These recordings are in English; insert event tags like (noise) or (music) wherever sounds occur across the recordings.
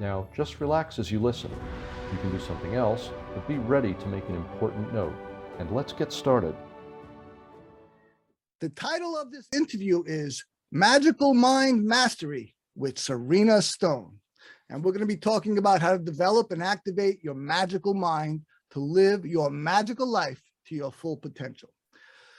Now, just relax as you listen. You can do something else, but be ready to make an important note. And let's get started. The title of this interview is Magical Mind Mastery with Serena Stone. And we're going to be talking about how to develop and activate your magical mind to live your magical life to your full potential.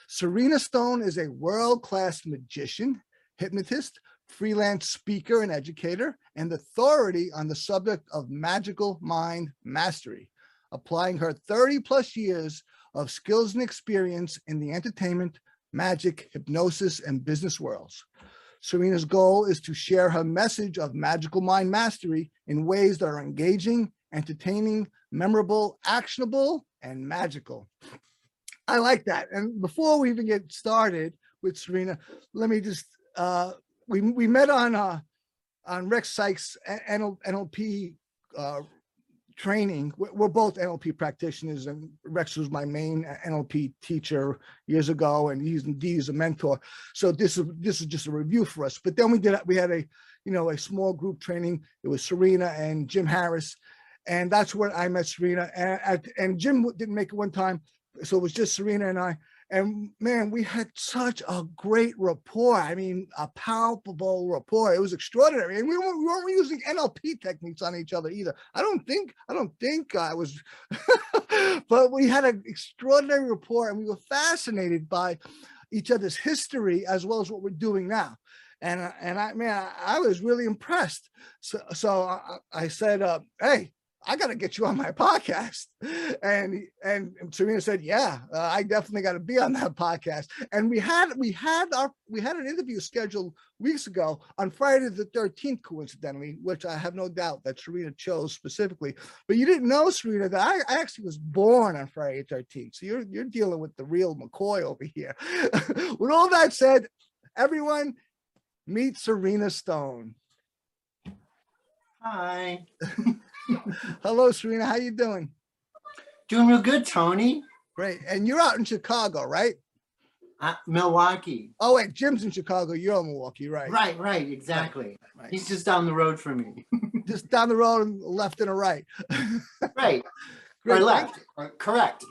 Serena Stone is a world class magician, hypnotist, freelance speaker and educator, and authority on the subject of magical mind mastery, applying her 30 plus years of skills and experience in the entertainment, magic, hypnosis, and business worlds. Serena's goal is to share her message of magical mind mastery in ways that are engaging, entertaining, memorable, actionable, and magical. I like that. And before we even get started with Serena, let me just uh, we we met on uh on Rex Sikes NLP uh, training. We're, both NLP practitioners, and Rex was my main NLP teacher years ago, and he's is a mentor. So this is this is just a review for us. But then we did we had a you know a small group training. It was Serena and Jim Harris, and that's where I met Serena. And, and Jim didn't make it one time, so it was just Serena and I and man, we had such a great rapport. I mean, a palpable rapport. It was extraordinary. And we weren't, we weren't using NLP techniques on each other either. I don't think, I don't think I was, (laughs) but we had an extraordinary rapport and we were fascinated by each other's history as well as what we're doing now. And, and I, man, I, was really impressed. So, so I, I said, uh, Hey, I got to get you on my podcast. And and Serena said, yeah, uh, I definitely got to be on that podcast. And we had we had our we had an interview scheduled weeks ago on Friday the 13th, coincidentally, which I have no doubt that Serena chose specifically. But you didn't know, Serena, that I, I actually was born on Friday the 13th. So you're you're dealing with the real McCoy over here. (laughs) with all that said, everyone meet Serena Stone. Hi. (laughs) Hello, Serena. How you doing? Doing real good, Tony. Great. And you're out in Chicago, right? Uh, Milwaukee. Oh, wait, Jim's in Chicago. You're in Milwaukee, right? Right, right, exactly. Right. He's just down the road from me. (laughs) Just down the road, and left and a right. (laughs) right. Great. Or left. Or correct.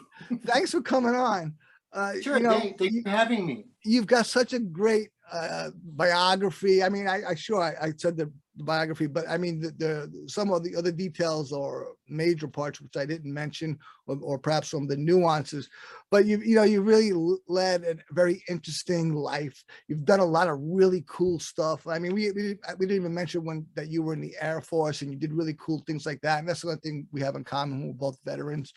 Thanks for coming on. Uh, Sure. you know, thank, thank you you, for having me. you've got such a great uh, biography. I mean, I, I sure I, I said the, the biography, but I mean the, the some of the other details or major parts which I didn't mention, or, or perhaps some of the nuances. But you you know you really led a very interesting life. You've done a lot of really cool stuff. I mean, we we, we didn't even mention when that you were in the Air Force and you did really cool things like that. And that's the one thing we have in common. We're both veterans.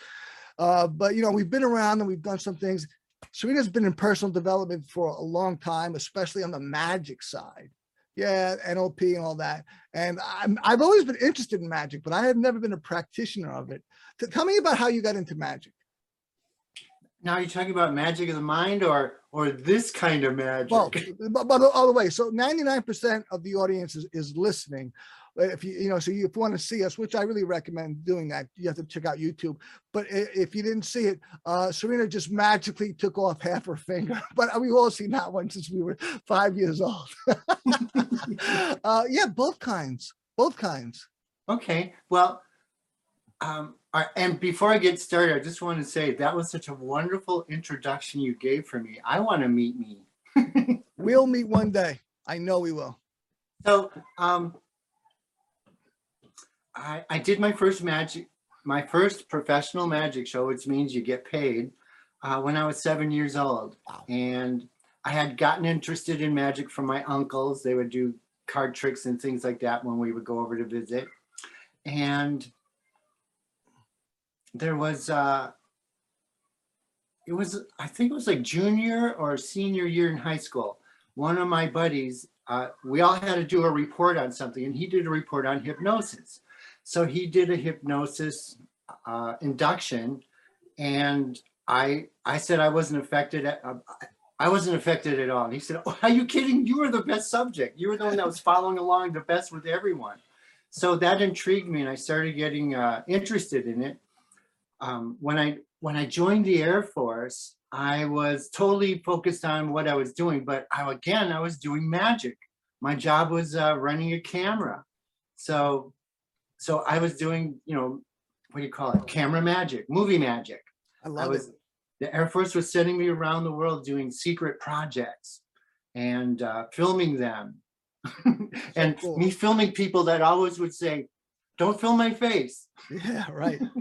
Uh, but you know, we've been around and we've done some things. Serena's been in personal development for a long time, especially on the magic side. Yeah, NLP and all that. And I'm, I've always been interested in magic, but I have never been a practitioner of it. T- tell me about how you got into magic. Now you're talking about magic of the mind or or this kind of magic. Well, but, but all the way. So 99% of the audience is, is listening. If you, you know, so you, if you want to see us, which I really recommend doing that, you have to check out YouTube. But if you didn't see it, uh, Serena just magically took off half her finger. (laughs) But we've all seen that one since we were five years old. (laughs) uh, yeah, both kinds, both kinds. okay. Well, um, and before I get started, I just want to say that was such a wonderful introduction you gave for me. I want to meet me. (laughs) We'll meet one day. I know we will. So, um, I, I did my first magic, my first professional magic show, which means you get paid, uh, when I was seven years old. Wow. And I had gotten interested in magic from my uncles. They would do card tricks and things like that when we would go over to visit. And there was, uh, it was, I think it was like junior or senior year in high school. One of my buddies uh, we all had to do a report on something, and he did a report on hypnosis. So he did a hypnosis uh, induction, and I I said I wasn't affected. At, uh, I wasn't affected at all. And he said, oh, "Are you kidding? You were the best subject. You were the one that was following along the best with everyone." So that intrigued me, and I started getting uh, interested in it. Um, when I when I joined the Air Force, I was totally focused on what I was doing, but I, again, I was doing magic. My job was uh, running a camera, so so I was doing, you know, what do you call it? Camera magic, movie magic. I I love it. the Air Force was sending me around the world doing secret projects and uh, filming them, (laughs) and cool. me filming people that always would say, "Don't film my face." Yeah, right. (laughs)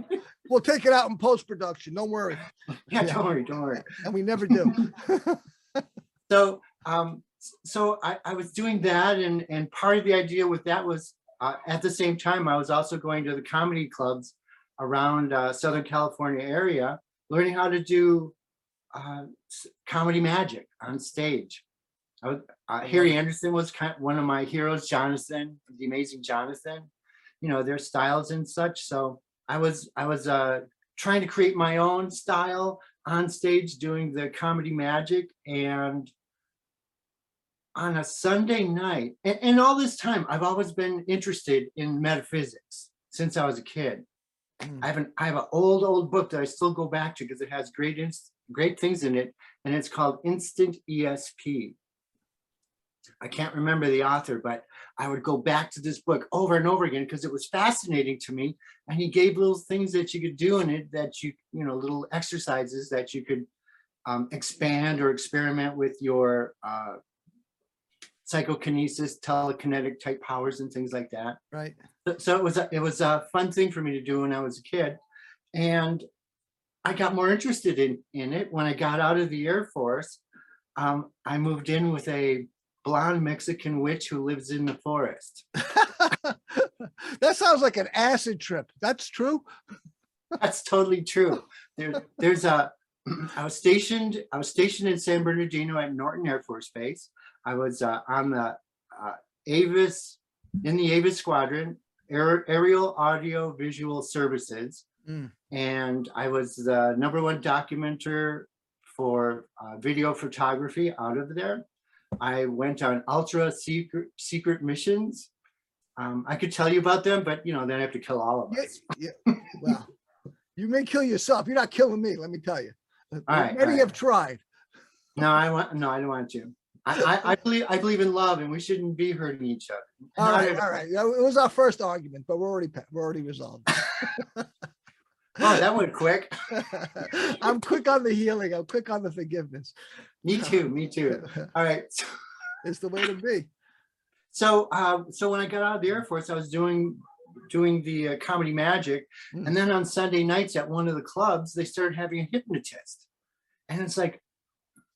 We'll take it out in post-production. Don't worry. Yeah, (laughs) Yeah. don't worry, don't worry. And we never do. so um so I, I was doing that and and part of the idea with that was uh, at the same time i was also going to the comedy clubs around uh, southern california area learning how to do uh, comedy magic on stage. I was, uh, harry anderson was kind one of my heroes jonathan the amazing jonathan. You know their styles and such so i was i was uh trying to create my own style on stage doing the comedy magic and on a Sunday night, and, and all this time, I've always been interested in metaphysics since I was a kid. Mm. I have an I have an old old book that I still go back to because it has great great things in it, and it's called Instant ESP. I can't remember the author, but I would go back to this book over and over again because it was fascinating to me. And he gave little things that you could do in it that you, you know, little exercises that you could um, expand or experiment with your uh, psychokinesis, telekinetic type powers and things like that. Right. So- it was, a- it was a fun thing for me to do when I was a kid. And I got more interested in, in it when I got out of the Air Force. Um, I moved in with a blonde Mexican witch who lives in the forest. (laughs) That sounds like an acid trip. That's true. That's totally true. There, there's a, (clears throat) I was stationed, I was stationed in San Bernardino at Norton Air Force Base. I was uh, on the uh, Avis, in the Avis Squadron, Aer- Aerial Audio Visual Services. Mm. And I was the number one documenter for uh, video photography out of there. I went on ultra secret, secret missions. Um, I could tell you about them, but you know, then I have to kill all of Yeah, us. yeah. Well, (laughs) you may kill yourself. You're not killing me, let me tell you. Uh, right, Many all have tried. No, I want, no, I don't want to. I, I, I believe, I believe in love and we shouldn't be hurting each other. All right, (laughs) all right. It was our first argument, but we're already, we're already resolved. (laughs) Oh, that went quick. (laughs) I'm quick on the healing. I'm quick on the forgiveness. Me too, me too. All right. It's the way to be. So, uh, so when I got out of the Air Force, I was doing, doing the uh, comedy magic. Mm. And then on Sunday nights at one of the clubs, they started having a hypnotist. And it's like,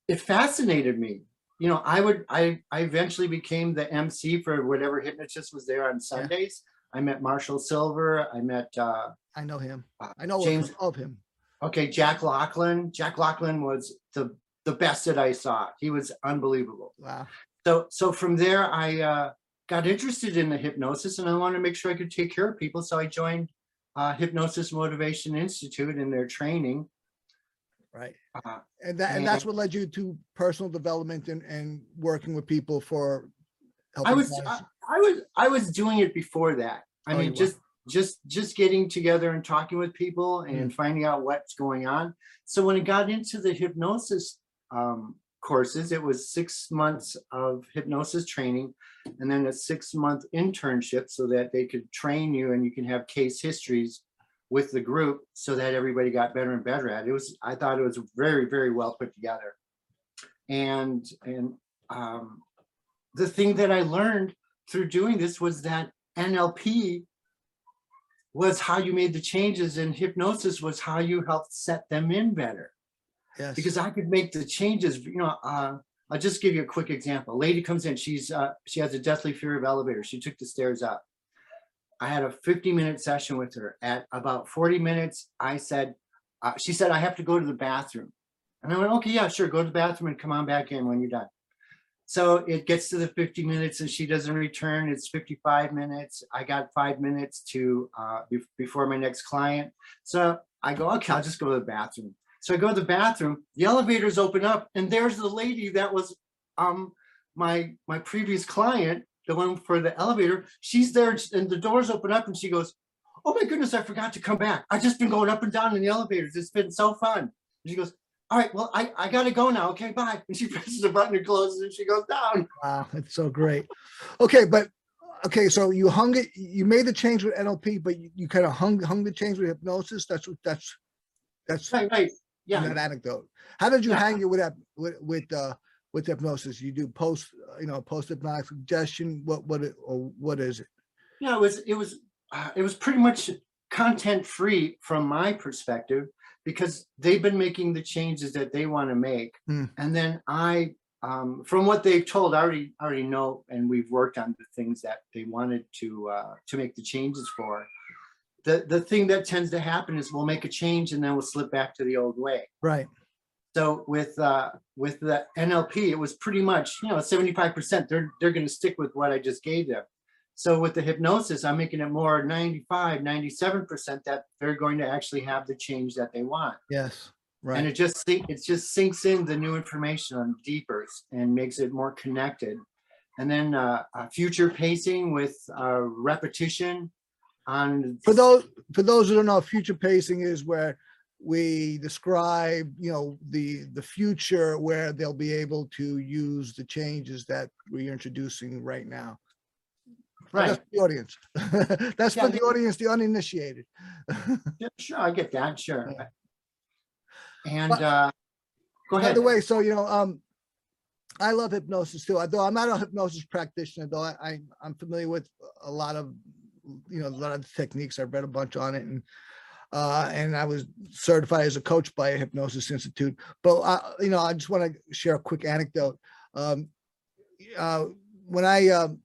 it fascinated me. You know, I would, I, I eventually became the MC for whatever hypnotist was there on Sundays. I met Marshall Sylver. I met, uh, I know him. uh, I know James of- of him. Okay, Jack Lachlan. Jack Lachlan was the the best that I saw. He was unbelievable. Wow. So so from there, I uh, got interested in the hypnosis, and I wanted to make sure I could take care of people. So I joined uh, Hypnosis Motivation Institute in their training. Right. Uh, And that, and that's what led you to personal development and, and working with people for. helping. I was. I, I was I was doing it before that. I Oh, mean, were. just just just getting together and talking with people Mm. and finding out what's going on. So when it got into the hypnosis um, courses, it was six months of hypnosis training, and then a six month internship, so that they could train you and you can have case histories with the group, so that everybody got better and better at it. It was I thought it was very very well put together, and and um, the thing that I learned through doing this was that NLP was how you made the changes and hypnosis was how you helped set them in better Yes. because I could make the changes, you know, uh, I'll just give you a quick example. Lady comes in, she's, uh, she has a deathly fear of elevators. She took the stairs up. I had a 50 minute session with her. At about 40 minutes, I said, uh, she said, I have to go to the bathroom. And I went, okay, yeah, sure, go to the bathroom and come on back in when you're done. So it gets to the 50 minutes and she doesn't return. It's 55 minutes. I got five minutes to uh, be- before my next client. So I go, okay, I'll just go to the bathroom. So I go to the bathroom, the elevators open up and there's the lady that was um my my previous client, the one for the elevator. She's there and the doors open up and she goes, Oh my goodness, I forgot to come back. I've just been going up and down in the elevators. It's been so fun. And she goes, All right, well, I, I gotta go now. Okay, bye. And she (laughs) presses the button and closes and she goes down. Wow, that's so great. Okay, but, okay, so you hung it, you made the change with NLP, but you, you kind of hung, hung the change with hypnosis? That's what, that's, that's Right, right. Yeah. that anecdote. How did you Yeah. hang it with that, with, with, uh, with hypnosis? You do post, uh, you know, post hypnotic suggestion? What, what, it- or what is it? Yeah, it was, it was, uh, it was pretty much content free from my perspective because they've been making the changes that they want to make. Hmm. And then I, um, from what they've told, I already, already know, and we've worked on the things that they wanted to, uh, to make the changes for. The, the thing that tends to happen is we'll make a change and then we'll slip back to the old way. Right, So with uh with the NLP, it was pretty much, you know, 75%. They're they're gonna stick with what I just gave them. So with the hypnosis, I'm making it more 95, 97% that they're going to actually have the change that they want. yes, Right. And it just it just sinks in the new information on deeper and makes it more connected. And then uh, uh future pacing with uh repetition on for those, for those who don't know, future pacing is where we describe, you know, the, the future where they'll be able to use the changes that we're introducing right now. That's right. for the audience. (laughs) That's Yeah, for the audience, the uninitiated. Yeah, Sure, I get that, sure. And But- uh go By ahead. the way, so, you know, um, I love hypnosis too, although I'm not a hypnosis practitioner, though I, I, I'm familiar with a lot of, you know, a lot of the techniques. I've read a bunch on it and, uh, and I was certified as a coach by a hypnosis institute. But, uh, you know, I just want to share a quick anecdote. Um, uh, when I, um,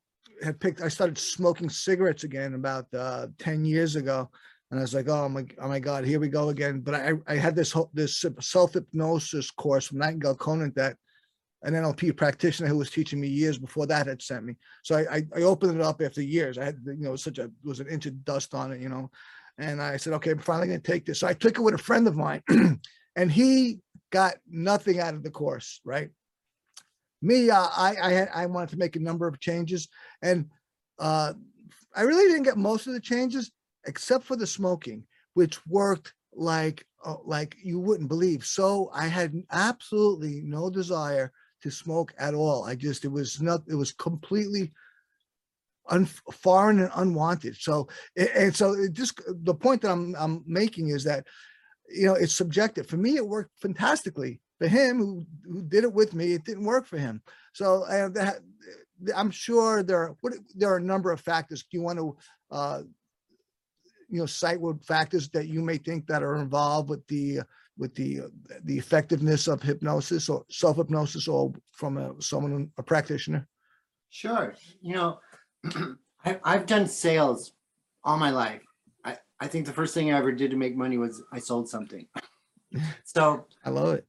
had picked, I started smoking cigarettes again about, uh, ten years ago. And I was like, oh my, oh my God, here we go again. But I, I had this, whole this self hypnosis course from Nightingale Conant that an NLP practitioner who was teaching me years before that had sent me. So I, I, I opened it up after years. I had, you know, such a, was an inch of dust on it, you know. And I said, okay, I'm finally going to take this. So I took it with a friend of mine (clears throat) and he got nothing out of the course, right? Me, uh, I, I, I wanted to make a number of changes and uh, I really didn't get most of the changes except for the smoking, which worked like, uh, like you wouldn't believe. So I had absolutely no desire to smoke at all. I just, it was not, it was completely un, foreign and unwanted. So, and so it just, the point that I'm, I'm making is that, you know, it's subjective. For me, it worked fantastically. For him, who, who did it with me, it didn't work for him. So, and that, I'm sure there are, what, there are a number of factors. Do you want to, uh, you know, cite what factors that you may think that are involved with the, with the, the effectiveness of hypnosis or self-hypnosis or from a, someone, a practitioner? Sure, you know, I, I've done sales all my life. I, I think the first thing I ever did to make money was I sold something. (laughs) So, I love it.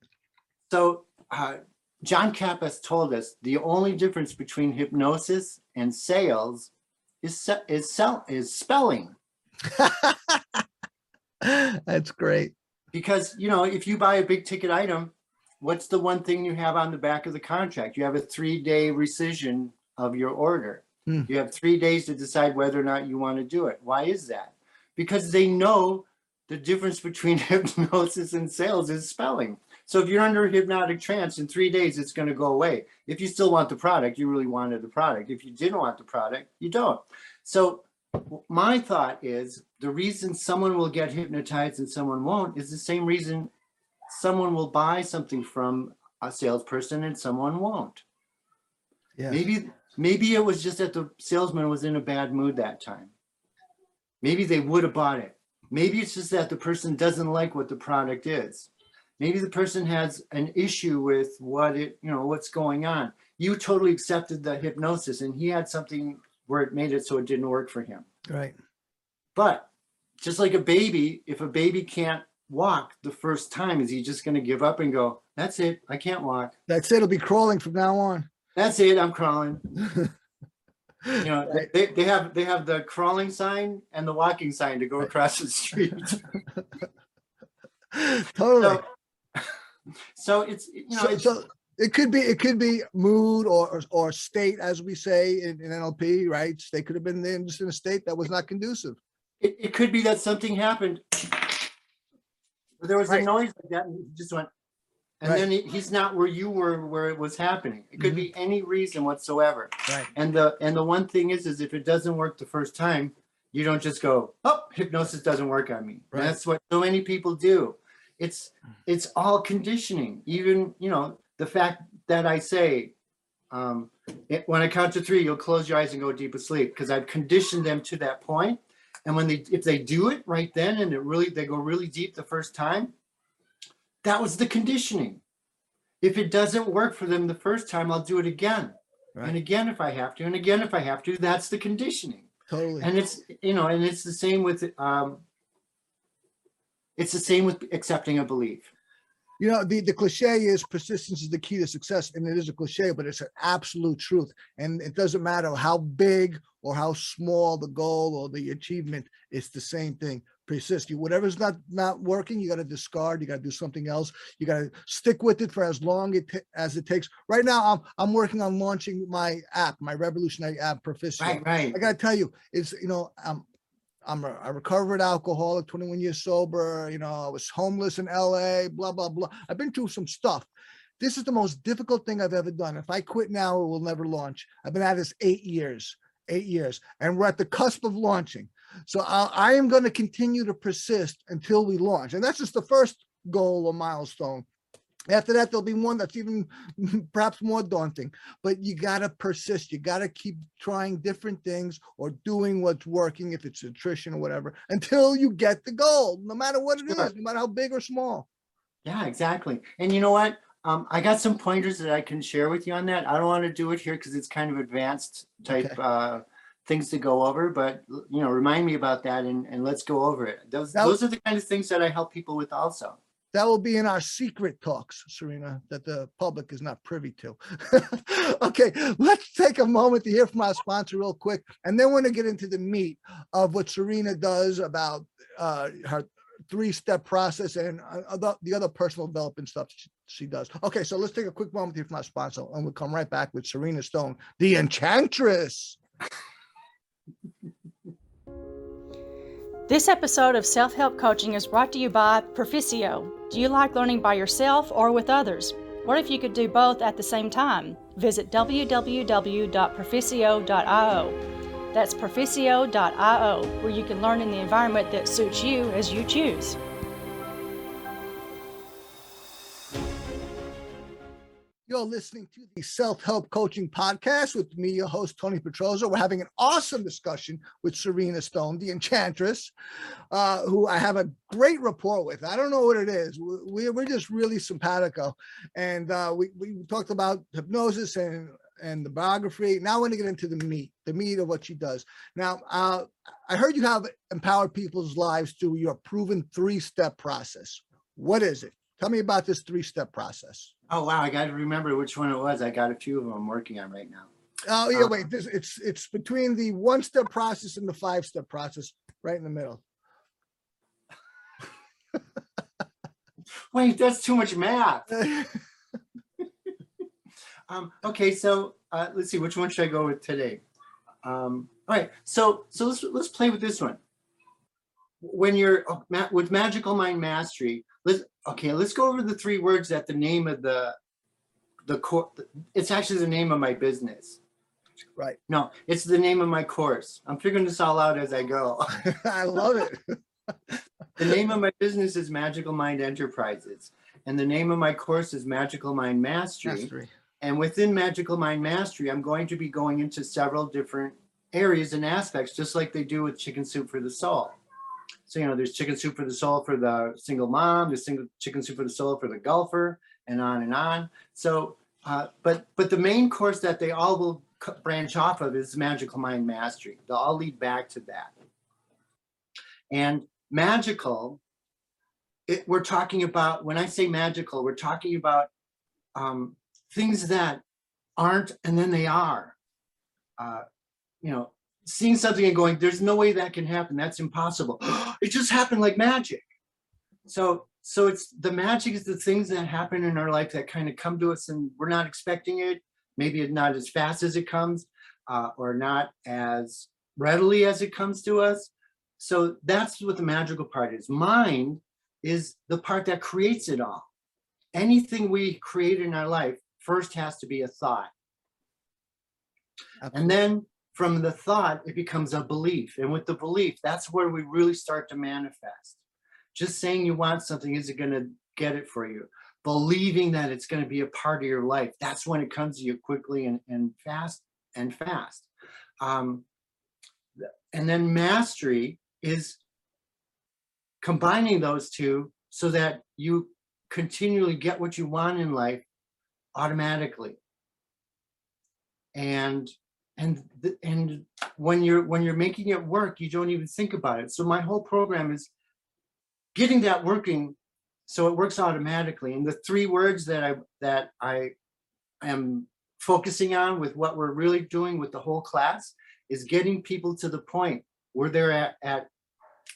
so, uh, John Kappas told us the only difference between hypnosis and sales is, se- is sell, is spelling. (laughs) That's great. Because, you know, if you buy a big ticket item, what's the one thing you have on the back of the contract? You have a three-day rescission of your order. Hmm. You have three days to decide whether or not you want to do it. Why is that? Because they know the difference between (laughs) hypnosis and sales is spelling. So if you're under a hypnotic trance in three days, it's going to go away. If you still want the product, you really wanted the product. If you didn't want the product, you don't. So my thought is the reason someone will get hypnotized and someone won't is the same reason someone will buy something from a salesperson and someone won't. Yeah. Maybe maybe it was just that the salesman was in a bad mood that time. Maybe they would have bought it. Maybe it's just that the person doesn't like what the product is. Maybe the person has an issue with what it, you know, what's going on. You totally accepted the hypnosis and he had something where it made it so it didn't work for him. Right. But just like a baby, if a baby can't walk the first time, is he just going to give up and go, that's it, I can't walk? That's it. It'll be crawling from now on. That's it, I'm crawling. (laughs) You know, they- they, have, they have the crawling sign and the walking sign to go across the street. (laughs) Totally. So, (laughs) so it's, you know, So, it's, so it could be, it could be mood or, or- or state, as we say in, in NLP, right? They could have been in just in a state that was not conducive. it, it could be that something happened. There was a noise like that and he just went. And Right. then he- he's not where you were, where it was happening. It could be any reason whatsoever. Right. And the, and the one thing is, is if it doesn't work the first time, you don't just go, oh, hypnosis doesn't work on me. Right. That's what so many people do. It's, it's all conditioning. Even, you know, the fact that I say, um, it- when I count to three, you'll close your eyes and go deep asleep because I've conditioned them to that point. And when they, if they do it right then and it really, they go really deep the first time, that was the conditioning. If it doesn't work for them the first time, I'll do it again. Right. And again, if I have to, and again, if I have to, that's the conditioning. Totally. And it's, you know, and it's the same with, um, it's the same with accepting a belief. You know, the, the cliche is persistence is the key to success, and it is a cliche, but it's an absolute truth. And it doesn't matter how big or how small the goal or the achievement, it's the same thing. Persist. You whatever's not not working, you got to discard. You got to do something else. You got to stick with it for as long it as it takes. Right now, I'm I'm working on launching my app, my revolutionary app, Proficio. Right, right. I gotta tell you, it's, you know, I'm, I'm a, a recovered alcoholic, 21 years sober, you know, I was homeless in LA, blah, blah, blah. I've been through some stuff. This is the most difficult thing I've ever done. If I quit now, it will never launch. I've been at this eight years, eight years, and we're at the cusp of launching. So I, I am going to continue to persist until we launch. And that's just the first goal or milestone. After that, there'll be one that's even (laughs) perhaps more daunting but you gotta persist. You gotta keep trying different things or doing what's working, if it's nutrition or whatever, (laughs) until you get the goal, no matter what it is, no matter how big or small. Yeah, exactly. And you know what? Um, I got some pointers that I can share with you on that. I don't want to do it here because it's kind of advanced type Okay. uh, things to go over, but you know, remind me about that and, and let's go over it. Those That- those are the kind of things that I help people with also. That will be in our secret talks, Serena, that the public is not privy to. (laughs) okay, let's take a moment to hear from our sponsor real quick, and then we're gonna get into the meat of what Serena does about uh, her three-step process and uh, the other personal development stuff she, she does. Okay, so let's take a quick moment to hear from our sponsor, and we'll come right back with Serena Stone, the Enchantress. This episode of Self Help Coaching is brought to you by Proficio. Do you like learning by yourself or with others? What if you could do both at the same time? Visit www.proficio.io. That's proficio.io, where you can learn in the environment that suits you as you choose. You're listening to the Self Help Coaching Podcast with me, your host, Tony Petroza. We're having an awesome discussion with Serena Stone, the Enchantress, uh, who I have a great rapport with. I don't know what it is. We, we're just really simpatico. And uh, we, we talked about hypnosis and, and the biography. Now we're going to get into the meat, the meat of what she does. Now, uh, I heard you have empowered people's lives through your proven three step process. What is it? Tell me about this three step process. Oh wow, I got to remember which one it was. I got a few of them I'm working on right now. Oh yeah, Uh, wait. This it's it's between the one step process and the five step process, right in the middle. (laughs) Wait, that's too much math. (laughs) Um, okay, so uh, let's see, which one should I go with today? Um, all right, so so let's let's play with this one. When you're oh, ma- with magical mind mastery, let's okay, let's go over the three words that the name of the the core. It's actually the name of my business. right. No, it's the name of my course. I'm figuring this all out as I go. (laughs) (laughs) I love it. The name of my business is Magical Mind Enterprises, and the name of my course is Magical Mind Mastery. Mastery. And within Magical Mind Mastery, I'm going to be going into several different areas and aspects, just like they do with Chicken Soup for the Soul. So, you know, there's Chicken Soup for the Soul for the single mom, there's single Chicken Soup for the Soul for the golfer, and on and on. So, uh, but but the main course that they all will branch off of is Magical Mind Mastery. They'll all lead back to that. And magical, it, we're talking about when I say magical, we're talking about um, things that aren't and then they are. Uh, you know, seeing something and going, there's no way that can happen. That's impossible. (gasps) it just happened like magic. So, so it's the magic is the things that happen in our life that kind of come to us and we're not expecting it. Maybe it's not as fast as it comes, uh, or not as readily as it comes to us. So that's what the magical part is. Mind is the part that creates it all. Anything we create in our life first has to be a thought. And then from the thought, it becomes a belief. And with the belief, that's where we really start to manifest. Just saying you want something isn't going to get it for you. Believing that it's going to be a part of your life, that's when it comes to you quickly and, and fast and fast. Um, and then mastery is combining those two so that you continually get what you want in life automatically and and th- and when you're when you're making it work you don't even think about it. So my whole program is getting that working so it works automatically. And the three words that i that i am focusing on with what we're really doing with the whole class is getting people to the point where they're at, at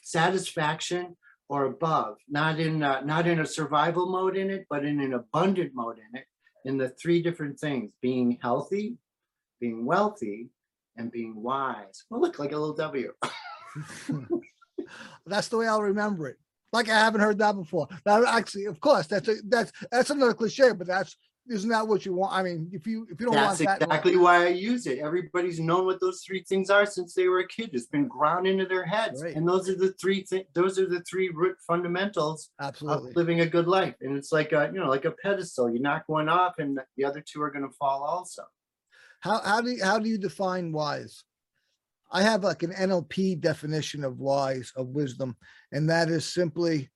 satisfaction or above not in uh, not in a survival mode in it but in an abundant mode in it in the three different things being healthy being wealthy and being wise well look like a little w (laughs) That's the way I'll remember it. Like I haven't heard that before. That actually, of course, that's a, that's that's another cliche, but that's isn't that what you want? I mean, if you if you don't want that's that, exactly why i use it everybody's known what those three things are since they were a kid it's been ground into their heads Right. and those are the three things those are the three root fundamentals of absolutely. living a good life and it's like a you know like a pedestal you knock one off and the other two are going to fall also How how do you, how do you define wise? I have like an NLP definition of wise of wisdom, and that is simply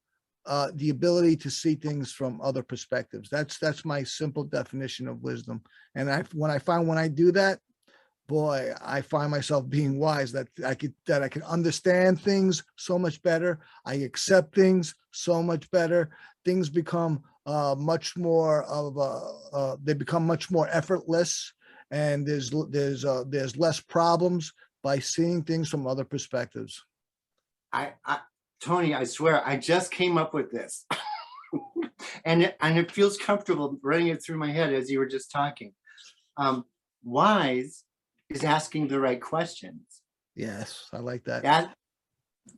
uh, the ability to see things from other perspectives. That's that's my simple definition of wisdom. And I when I find when I do that, boy, I find myself being wise. That I could that I can understand things so much better. I accept things so much better. Things become uh, much more of a uh, they become much more effortless and there's there's uh, there's less problems by seeing things from other perspectives. I, I Tony, I swear, I just came up with this. (laughs) and it, and it feels comfortable running it through my head as you were just talking. Um, wise is asking the right questions. Yes, I like that. That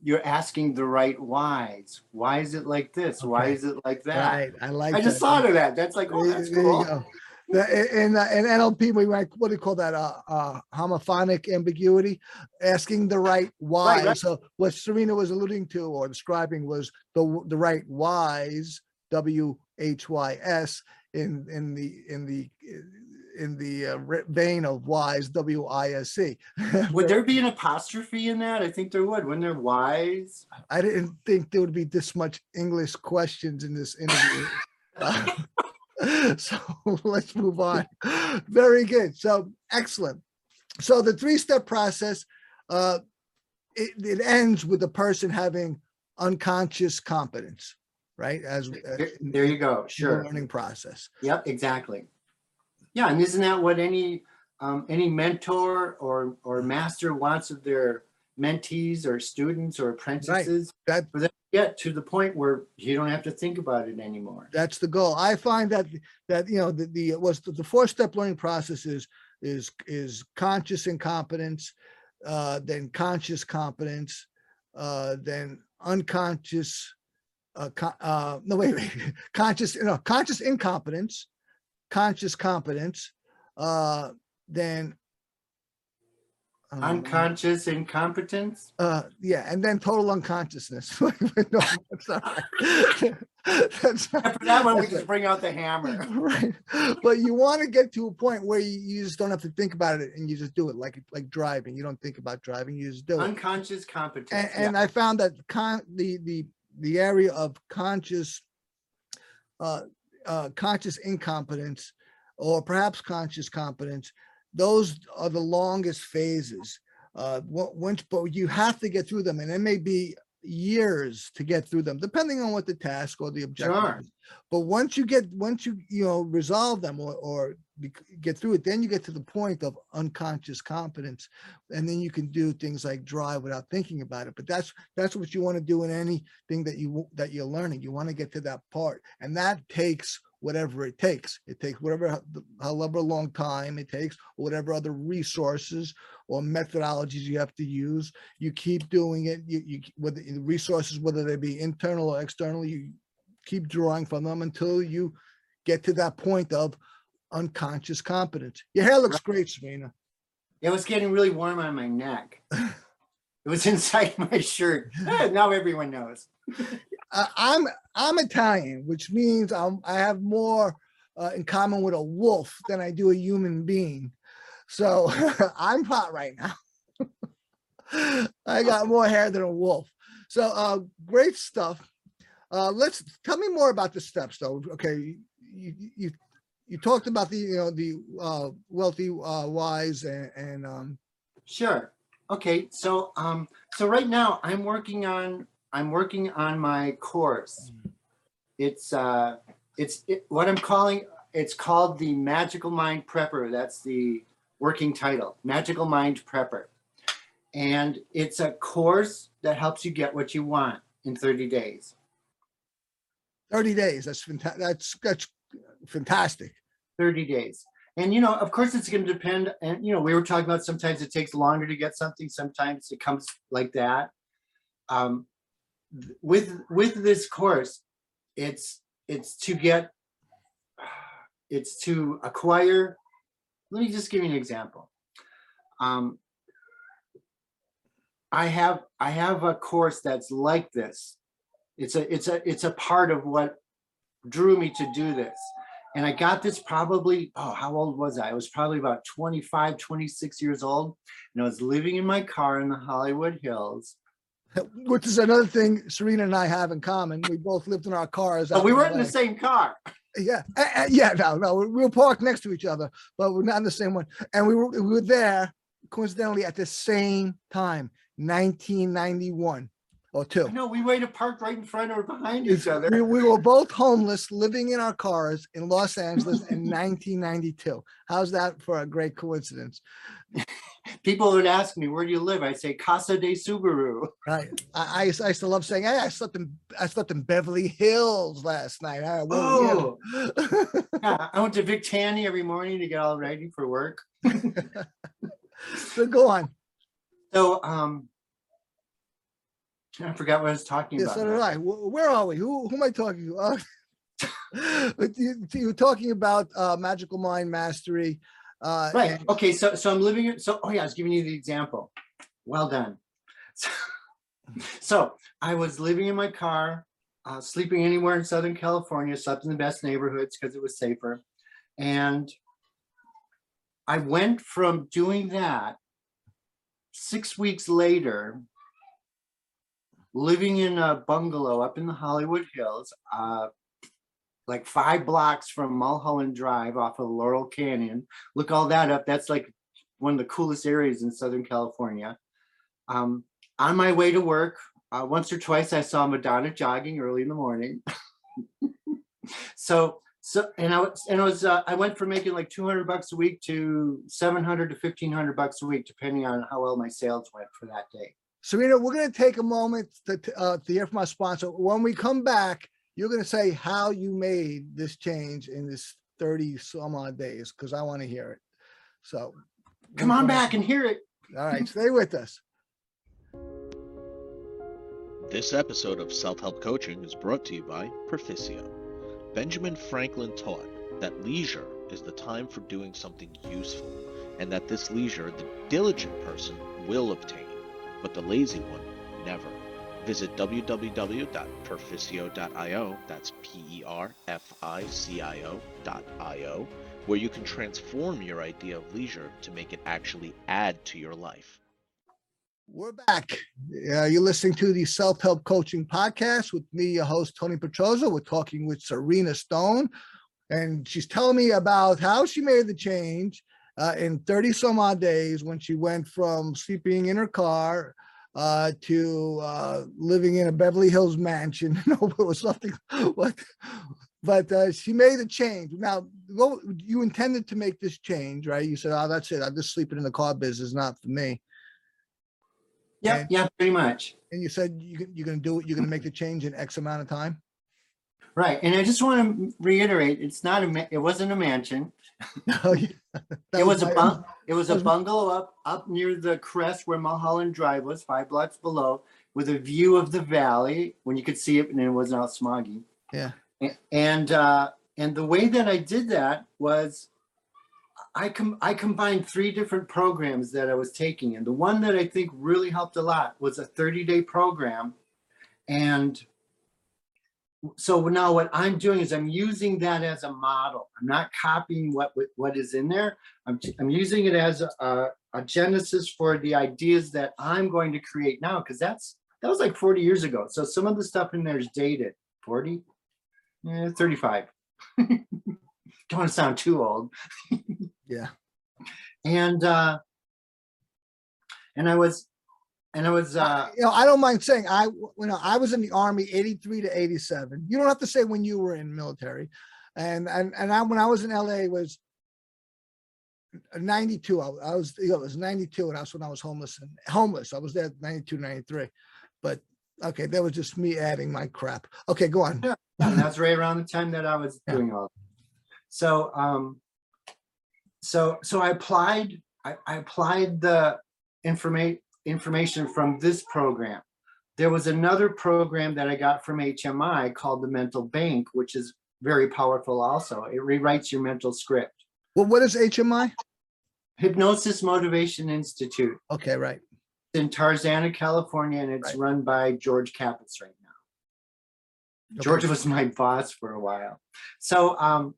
you're asking the right whys. Why is it like this? Why is it like that? Right, I like. I just that. thought of that. That's like, oh, that's cool. The- In, uh, in NLP, we might, what do you call that? Uh, uh, homophonic ambiguity, asking the right why. right. So what Serena was alluding to or describing was the, the right whys, W H Y S in, in the, in the, in the uh, vein of wise, W I S E. (laughs) Would there be an apostrophe in that? I think there would. When they're wise, I didn't think there would be this much English questions in this interview. (laughs) (laughs) So let's move on. Very good. So excellent. So the three-step process, uh, it, it ends with the person having unconscious competence, right? As there, there you go. Sure. learning process. Yep, exactly. Yeah, and isn't that what any um, any mentor or or master wants of their mentees or students or apprentices? That For them to get to the point where you don't have to think about it anymore. that's the goal. I find that that you know the the was the, the four step learning process is is is conscious incompetence, uh, then conscious competence, uh, then unconscious. Uh, co- uh, no wait, wait, (laughs) conscious no conscious incompetence, conscious competence, uh, then um, Unconscious incompetence. uh, yeah, and then total unconsciousness. (laughs) no, that's not right. (laughs) That's not- After that one, we just bring out the hammer. (laughs) right but you want to get to a point where you, you just don't have to think about it and you just do it like like driving you don't think about driving you just do it Unconscious competence. and, yeah. i found that con the the the area of conscious uh uh conscious incompetence or perhaps conscious competence those are the longest phases uh once but you have to get through them and it may be years to get through them, depending on what the task or the objective Sure. is. But once you get, once you, you know, resolve them or, or get through it, then you get to the point of unconscious competence. And then you can do things like drive without thinking about it. But that's, that's what you want to do in anything that you, that you're learning. You want to get to that part. And that takes whatever it takes. It takes whatever, however long time it takes, or whatever other resources or methodologies you have to use. You keep doing it, you, you, whether the resources, whether they be internal or external, you keep drawing from them until you get to that point of unconscious competence. Your hair looks great, Serena. It was getting really warm on my neck. (laughs) It was (laughs) inside my shirt. Eh, Now everyone knows. Uh, I'm I'm Italian, which means I'm I have more uh, in common with a wolf than I do a human being. So (laughs) I'm hot right now. (laughs) I got more hair than a wolf. So uh, great stuff. Uh, let's tell me more about the steps, though. Okay, you you you talked about the you know the uh, wealthy uh, wise and, and um, Sure. Okay, so um, so right now I'm working on I'm working on my course. It's uh, it's it, what I'm calling it's called the Magical Mind Prepper. That's the working title, Magical Mind Prepper, and it's a course that helps you get what you want in 30 days. 30 days. That's fantastic. That's that's fantastic. 30 days. And you know, of course, it's going to depend. And you know, we were talking about sometimes it takes longer to get something. Sometimes it comes like that. Um, with with this course, it's it's to get it's to acquire. Let me just give you an example. Um, I have I have a course that's like this. It's a it's a it's a part of what drew me to do this. And I got this probably, oh, how old was I? I was probably about 25, 26 years old. And I was living in my car in the Hollywood Hills. (laughs) Which is another thing Serena and I have in common. We both lived in our cars. But we weren't in the same car. Yeah, uh, yeah, no, no, we we were parked next to each other, but we're not in the same one. And we were we were there coincidentally at the same time, 1991 or two. No, we waited parked right in front or behind each other. We, we were (laughs) both homeless, living in our cars in Los Angeles in (laughs) 1992. How's that for a great coincidence? People would ask me, where do you live? I'd say Casa de Subaru. Right. (laughs) I, I, used, I used to love saying, "Hey, I slept in I slept in Beverly Hills last night." I, well, Oh, yeah. yeah. I went to Vic Tanny every morning to get all ready for work. so go on. So, um, I forgot what I was talking Yeah, about. so did. I. Wh- Where are we? Who, who am I talking to? Uh, (laughs) you, you were talking about uh, magical mind mastery. Uh, Right. and- Okay. So, so I'm living it. So, oh yeah, I was giving you the example. Well done. (laughs) So, so I was living in my car, uh, sleeping anywhere in Southern California, slept in the best neighborhoods because it was safer. And I went from doing that six weeks later, living in a bungalow up in the Hollywood Hills, uh, like five blocks from Mulholland Drive off of Laurel Canyon. Look all that up. That's like one of the coolest areas in Southern California. Um, on my way to work, uh, once or twice I saw Madonna jogging early in the morning. (laughs) so, so, and I was, and I was, uh, I went from making like 200 bucks a week to 700 to 1500 bucks a week, depending on how well my sales went for that day. Serena, we're going to take a moment to, to, uh, to hear from our sponsor. When we come back, you're going to say how you made this change in this 30 some odd days, because I want to hear it. So Come on back and hear it. All right, stay with us. This episode of Self Help Coaching is brought to you by Proficio. Benjamin Franklin taught that leisure is the time for doing something useful, and that this leisure the diligent person will obtain, but the lazy one never. Visit www.perficio.io, that's P E R F I C I O.io, where you can transform your idea of leisure to make it actually add to your life. We're back. Uh, you're listening to the Self Help Coaching Podcast with me, your host, Tony Petroza. We're talking with Serena Stone, and she's telling me about how she made the change uh, in 30 some odd days when she went from sleeping in her car uh, to uh, living in a Beverly Hills mansion. No, it was something. (laughs) What? But uh, she made a change. Now, what you intended to make this change, right? You said, "Oh, that's it. I'm just sleeping in the car business, not for me." Yeah, yeah, pretty much. And you said you, you're going to do it. You're going to make the change in X amount of time. Right. And I just want to reiterate, it's not a, ma- it wasn't a mansion. (laughs) Oh, yeah. That (laughs) It was a my- bung, it was a was- bungalow up, up near the crest where Mulholland Drive was, five blocks below, with a view of the valley when you could see it and it wasn't all smoggy. Yeah. A- And, uh, and the way that I did that was I com- I combined three different programs that I was taking. And the one that I think really helped a lot was a 30 day program. And so now what I'm doing is I'm using that as a model. I'm not copying what, what- is in there. I'm, I'm using it as a, a- a genesis for the ideas that I'm going to create now, because that's, that was like 40 years ago. So some of the stuff in there is dated, 40, yeah, 35. (laughs) Don't want to sound too old. Yeah. And, uh, and I was, and it was, uh, you know, I don't mind saying I, you know, I was in the army 83 to 87. You don't have to say when you were in military. And, and, and I, when I was in LA was 92. I, I was, you know, it was 92 and that's when I was homeless and homeless. I was there 92, 93. But okay, that was just me adding my crap. Okay, go on. Yeah. and that's right around the time that I was Yeah. doing all. that. So, um, so, so I applied, I, I applied the information, information from this program. There was another program that I got from HMI called the Mental Bank, which is very powerful also. It rewrites your mental script. Well, what is HMI? Hypnosis Motivation Institute Okay, right. in Tarzana, California, and it's Right. run by George Kappas right now. Okay. George was my boss for a while. So, um,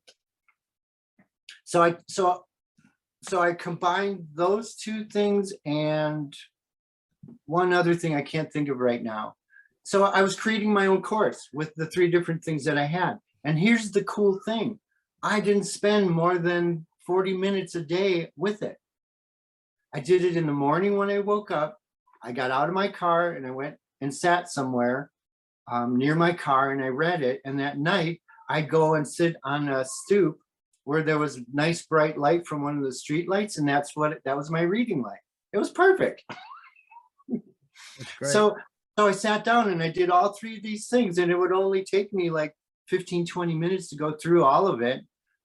so I, so, so I combined those two things and one other thing I can't think of right now. So I was creating my own course with the three different things that I had. And here's the cool thing. I didn't spend more than 40 minutes a day with it. I did it in the morning when I woke up. I got out of my car and I went and sat somewhere um, near my car and I read it. And that night I go and sit on a stoop where there was nice bright light from one of the street lights. And that's what, that was my reading light. It was perfect. (laughs) So, so I sat down and I did all three of these things and it would only take me like 15, 20 minutes to go through all of it.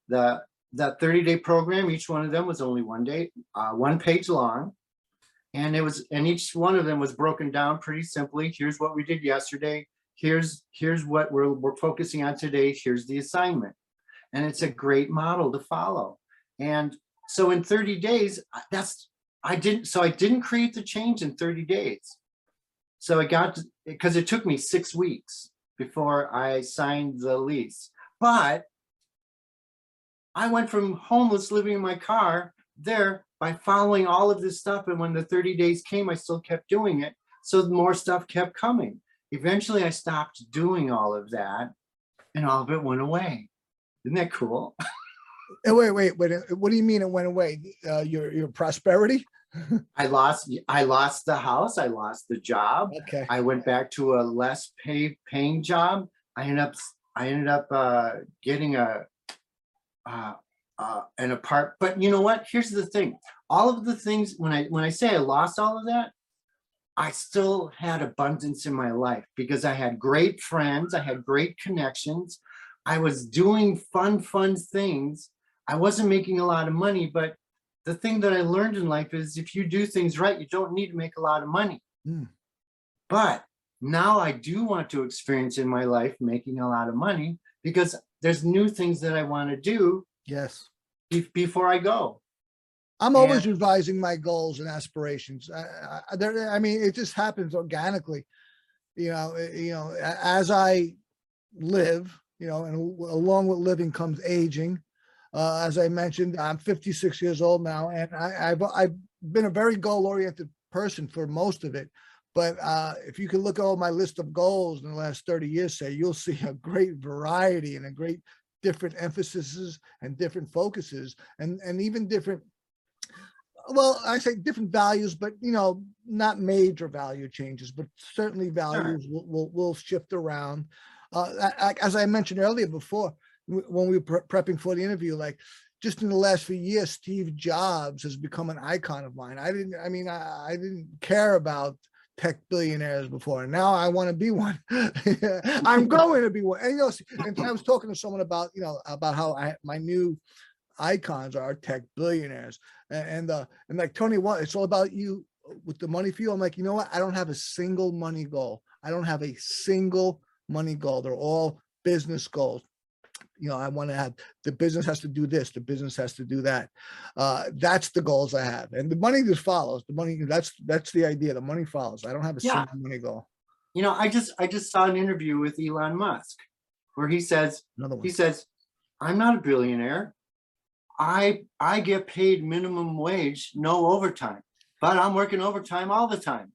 The, that 30 day program, each one of them was only one day, uh, one page long. And it was, and each one of them was broken down pretty simply. Here's what we did yesterday. Here's, here's what we're, we're focusing on today. Here's the assignment. And it's a great model to follow. And so in 30 days, that's, I didn't, so I didn't create the change in 30 days. So it got, because it took me six weeks before I signed the lease. But I went from homeless living in my car there by following all of this stuff. And when the 30 days came, I still kept doing it. So more stuff kept coming. Eventually, I stopped doing all of that and all of it went away. Isn't that cool? (laughs) Eh, wait, wait, wait. What do you mean it went away? Uh, your, your prosperity? I lost, I lost the house. I lost the job. Okay. I went back to a less pay, paying job. I ended up, I ended up, uh, getting a, uh, uh, an apart, but you know what? Here's the thing. All of the things, when I, when I say I lost all of that, I still had abundance in my life because I had great friends. I had great connections. I was doing fun, fun things. I wasn't making a lot of money, but the thing that I learned in life is if you do things right, you don't need to make a lot of money. Hmm. But now I do want to experience in my life making a lot of money because there's new things that I want to do Yes. be- before I go. I'm always revising my goals and aspirations. I, I, there, I mean, it just happens organically. You know, eh, you know, as I live, you know, and along with living comes aging. Uh, as I mentioned, I'm 56 years old now, and I, I've I've been a very goal-oriented person for most of it. But uh, if you can look at all my list of goals in the last 30 years, say you'll see a great variety and a great different emphases and different focuses and and even different well, I say different values, but you know, not major value changes, but certainly values will, will, will shift around. Uh, a- a- as I mentioned earlier before, when we were pre- prepping for the interview, like just in the last few years, Steve Jobs has become an icon of mine. I didn't, I mean, I, I didn't care about tech billionaires before. and Now I want to be one. (laughs) I'm going to be one. And you know, and I was talking to someone about, you know, about how I, my new icons are tech billionaires. A- And, uh, and like Tony, what, it's all about you with the money for you. I'm like, you know what? I don't have a single money goal. I don't have a single money goal. They're all business goals. You know, I want to have, the business has to do this, the business has to do that. Uh, that's the goals I have. And the money just follows. The money, that's, that's the idea. The money follows. I don't have a Yeah. single money goal. You know, I just, I just saw an interview with Elon Musk where he says, Another one. he says, I'm not a billionaire. I, I get paid minimum wage, no overtime, but I'm working overtime all the time.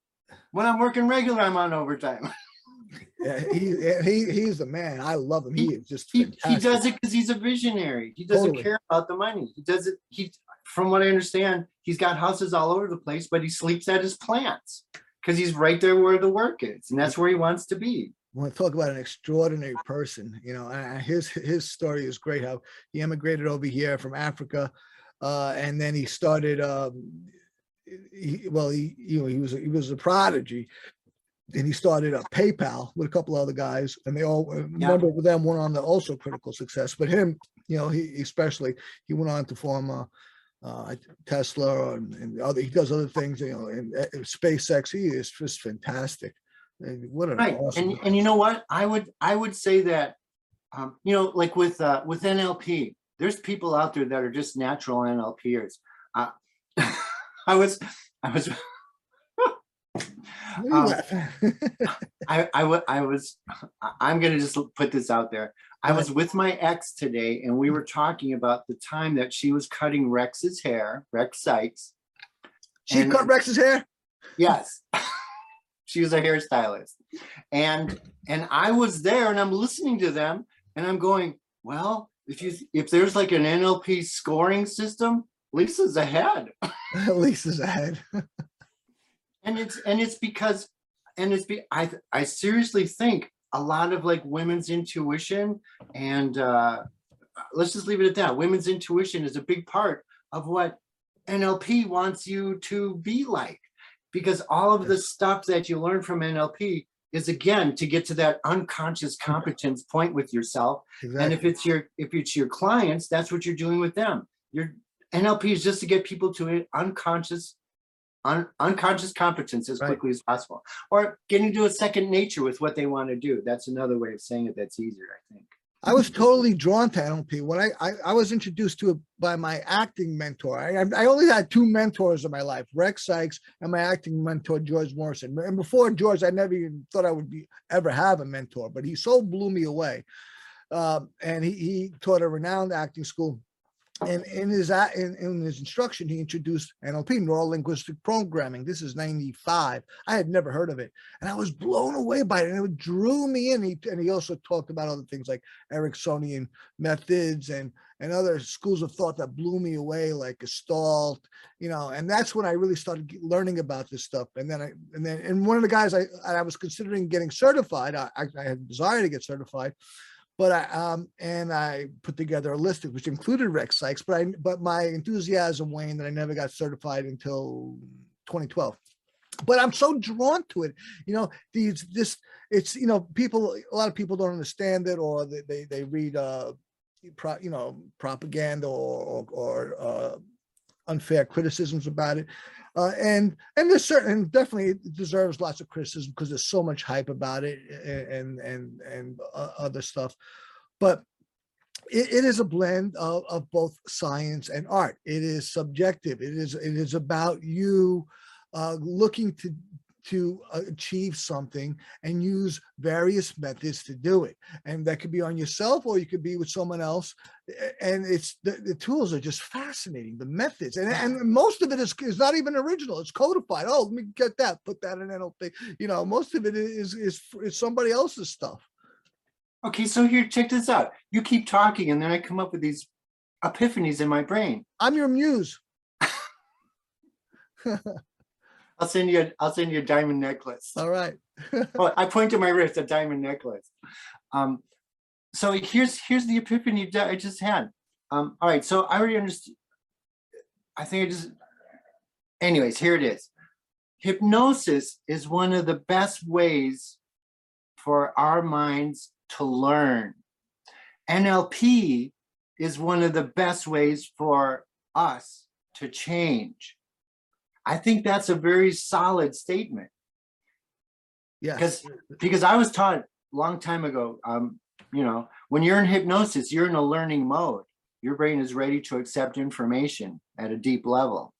When I'm working regular, I'm on overtime. (laughs) Yeah, he, he, he's the man. I love him. He is just He, he does it because he's a visionary. He doesn't Totally. care about the money. He does it, he, from what I understand, he's got houses all over the place, but he sleeps at his plants. Because he's right there where the work is, and that's where he wants to be. want to talk about an extraordinary person, you know, and his his story is great. How he emigrated over here from Africa, uh, and then he started. Um, he, well, he you know he was he was a prodigy, and he started a PayPal with a couple other guys, and they all a number of them went on to also critical success. But him, you know, he especially he went on to form a. Uh, Tesla and, and other, he does other things, you know, and uh, SpaceX. He is just fantastic. And What an Right, awesome and, guy. and you know what? I would, I would say that, um, you know, like with, uh, with NLP, there's people out there that are just natural NLPers. Uh, (laughs) I was, I was, What are you um? (laughs) I, I, I was, I'm gonna just put this out there. I was with my ex today and we were talking about the time that she was cutting Rex's hair, Rex Sikes. She and- cut Rex's hair. Yes. (laughs) she was a hairstylist. And and I was there and I'm listening to them and I'm going, well, if you if there's like an NLP scoring system, Lisa's ahead. (laughs) Lisa's ahead. And it's and it's because and it's be I I seriously think a lot of like women's intuition and uh let's just leave it at that. Women's intuition is a big part of what NLP wants you to be like. Because all of the stuff that you learn from NLP is again to get to that unconscious competence point with yourself. And if it's your if it's your clients, that's what you're doing with them. Your NLP is just to get people to an unconscious un, unconscious competence as Right. quickly as possible, or getting to a second nature with what they want to do. That's another way of saying it. That's easier, I think. I was totally drawn to NLP when I, I I was introduced to it by my acting mentor. I I only had two mentors in my life, Rex Sikes and my acting mentor George Morrison. And before George, I never even thought I would be ever have a mentor, but he so blew me away. Um, and he he taught a renowned acting school. And in his in, in his instruction, he introduced NLP, neural linguistic programming. This is 95. I had never heard of it. And I was blown away by it. And it drew me in. He, and he also talked about other things like Ericksonian methods and and other schools of thought that blew me away, like Gestalt, you know. And that's when I really started learning about this stuff. And then I and then and one of the guys I I was considering getting certified. I I, I had a desire to get certified, but I um and I put together a list of which included Rex Sikes, but I but my enthusiasm waned and I never got certified until 2012 but I'm so drawn to it. You know, these this it's you know people a lot of people don't understand it or they they, they read uh pro, you know propaganda or or, or uh, unfair criticisms about it. Uh, and and there's certain and definitely deserves lots of criticism because there's so much hype about it and and and uh, other stuff. But it, it is a blend of, of both science and art. It is subjective. It is it is about you uh, looking to to uh, achieve something and use various methods to do it. And that could be on yourself or you could be with someone else. And it's the, the tools are just fascinating the methods. And, and most of it is, is not even original it's codified. Oh let me get that put that in nlp you know most of it is is, is somebody else's stuff. Okay, so here, check this out. You keep talking, and then I come up with these epiphanies in my brain. i'm your muse (laughs) (laughs) I'll send you, a- I'll send you a diamond necklace. All right. (laughs) Oh, I point to my wrist, a diamond necklace. Um, so here's, here's the epiphany I just had. Um, all right, so I already understood. I think I just, anyways, here it is. Hypnosis is one of the best ways for our minds to learn. NLP is one of the best ways for us to change. I think that's a very solid statement Yes. because because I was taught a long time ago, um, you know, when you're in hypnosis, you're in a learning mode. Your brain is ready to accept information at a deep level.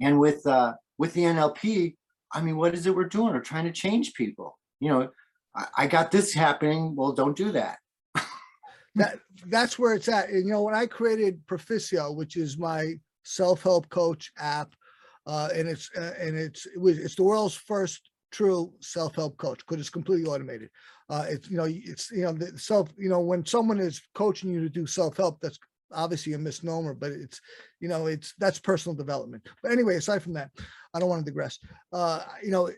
And with uh, with the NLP, I mean, what is it we're doing? We're trying to change people. You know, I, I got this happening. Well, don't do that. (laughs) that that's where it's at. And you know, when I created Proficio, which is my self-help coach app, uh, and it's uh, and it's it was it's the world's first true self-help coach because it's completely automated. Uh, it's you know it's you know the self you know when someone is coaching you to do self-help, that's obviously a misnomer, but it's you know it's that's personal development. But anyway, aside from that, I don't want to digress. Uh, you know.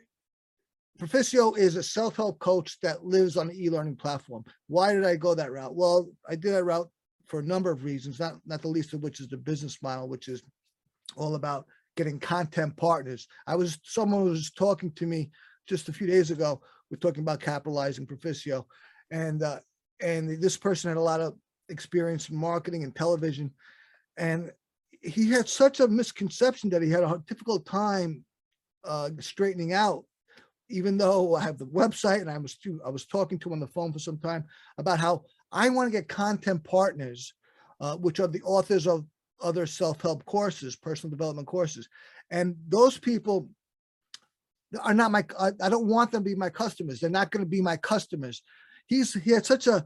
Proficio is a self-help coach that lives on the e-learning platform. Why did I go that route? Well, I did that route for a number of reasons, not, not the least of which is the business model, which is all about getting content partners. I was, someone was talking to me just a few days ago, we're talking about capitalizing Proficio. And, uh, and this person had a lot of experience in marketing and television. And he had such a misconception that he had a difficult time uh, straightening out even though I have the website and I was I was talking to him on the phone for some time about how I want to get content partners, uh, which are the authors of other self-help courses, personal development courses. And those people are not my, I, I don't want them to be my customers. They're not going to be my customers. He's, he had such a,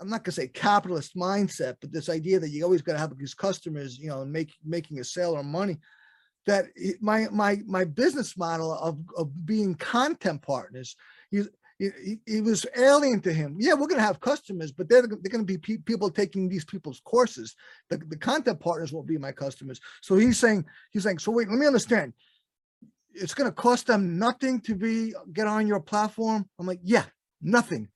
I'm not gonna say capitalist mindset, but this idea that you always gotta have these customers, you know, and make, making a sale or money that my my my business model of of being content partners he, he was alien to him. Yeah we're going to have customers but they're, they're going to be pe- people taking these people's courses. The, the content partners won't be my customers. So he's saying he's saying so wait let me understand. It's going to cost them nothing to be get on your platform? I'm like yeah nothing.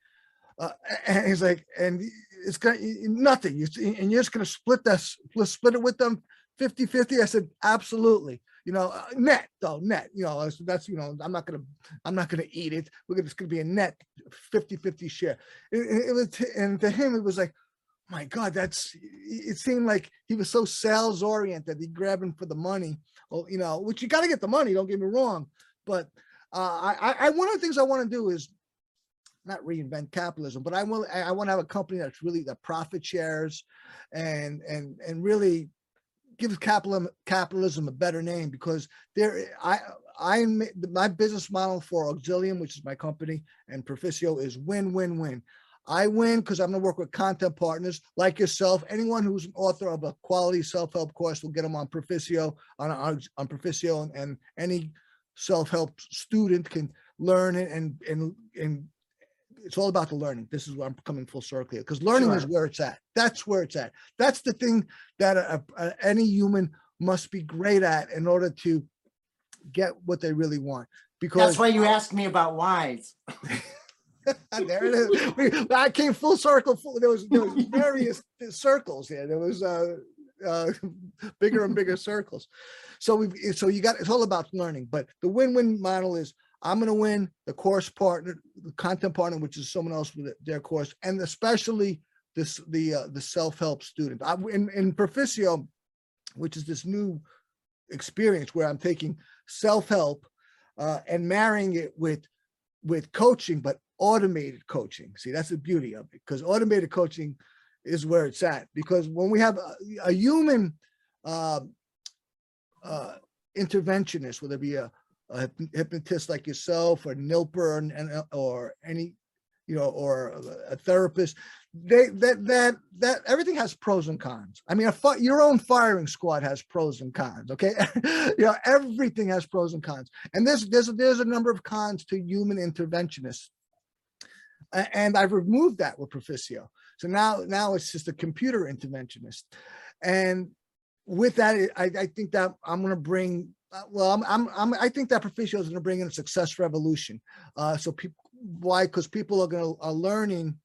Uh, and he's like and it's to nothing. You- and you're just going to split that split it with them 50 50 i said absolutely you know uh, net though net you know that's you know i'm not gonna i'm not gonna eat it. We're gonna it's gonna be a net 50 50 share. It, it- it was and to him it was like my god that's it seemed like he was so sales oriented he grabbing for the money. Well you know which you got to get the money don't get me wrong. But uh i i one of the things i want to do is not reinvent capitalism, but I will, I want to have a company that's really that profit shares and, and, and really gives capitalism, capitalism a better name because there, I, I, my business model for Auxilium, which is my company and Proficio is win, win, win. I win because I'm going to work with content partners like yourself. Anyone who's an author of a quality self-help course will get them on Proficio, on, on, on Proficio and, and any self-help student can learn it and, and, and it's all about the learning. This is where I'm coming full circle here because learning is where it's at. That's where it's at. That's the thing that a, a- any human must be great at in order to get what they really want. Because That's why you asked me about whys. (laughs) there it is. We- I came full circle. Full, there was there was (laughs) various circles here. There was uh, uh, bigger and bigger circles. So we so you got it's all about learning. But the win-win model is I'm going to win the course partner, the content partner, which is someone else with their course, and especially this the uh, the self-help student. I in in Proficio, which is this new experience where I'm taking self-help uh, and marrying it with with coaching, but automated coaching. See, that's the beauty of it because automated coaching is where it's at. Because when we have a, a human uh, uh, interventionist, whether it be a, a hypnotist like yourself or Nilper and, or any, you know, or a- therapist, they that that that everything has pros and cons. I mean, your own firing squad has pros and cons. Okay, (laughs) you know, everything has pros and cons, and there's there's there's a number of cons to human interventionists. And I've removed that with Proficio. So now, now it's just a computer interventionist. And with that, I, I think that I'm gonna bring, uh, well, I'm, I'm, I'm, I think that Proficio is gonna bring in a success revolution. Uh, so people, why? Because people are gonna, are learning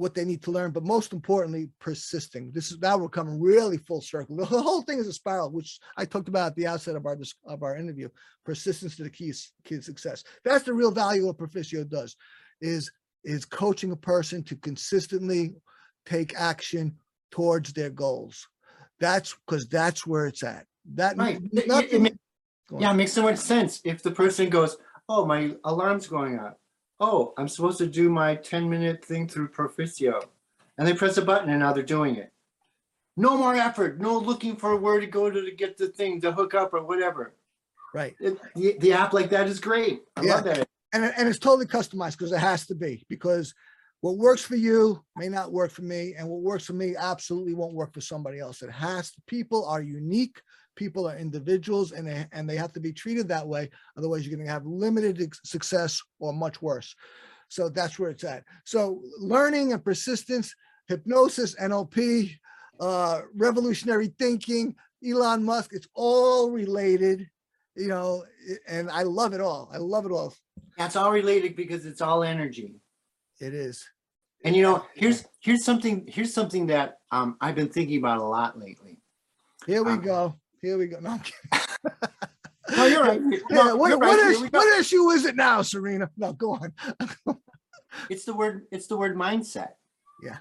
what they need to learn, but most importantly, persisting. This is now we're coming really full circle. The whole thing is a spiral, which I talked about at the outset of our, of our interview. Persistence to the key, key to success. That's the real value of Proficio does, is, is coaching a person to consistently take action towards their goals. That's because that's where it's at. That Right. It- it- it nothing. ma- Go on. Yeah, it makes so much sense. If the person goes, oh, my alarm's going off. Oh, I'm supposed to do my ten minute thing through Proficio. And they press a button and now they're doing it. No more effort, no looking for where to go to to get the thing to hook up or whatever. Right. It- The, the app like that is great. I love that. And, it- and it's totally customized because it has to be, because what works for you may not work for me, and what works for me absolutely won't work for somebody else. It has, to. people are unique, people are individuals, and they, and they have to be treated that way. Otherwise, you're gonna have limited success or much worse. So that's where it's at. So learning and persistence, hypnosis, NLP, uh, revolutionary thinking, Elon Musk, it's all related, you know, and I love it all. I love it all. That's all related because it's all energy. It is. And you know, here's here's something here's something that um I've been thinking about a lot lately. Here we Um, go. Here we go. No, I'm kidding. (laughs) No, you're right. Yeah, what, you're what right. Here is, we go. what issue is it now, Serena? No, go on. (laughs) It's the word, it's the word mindset. Yeah.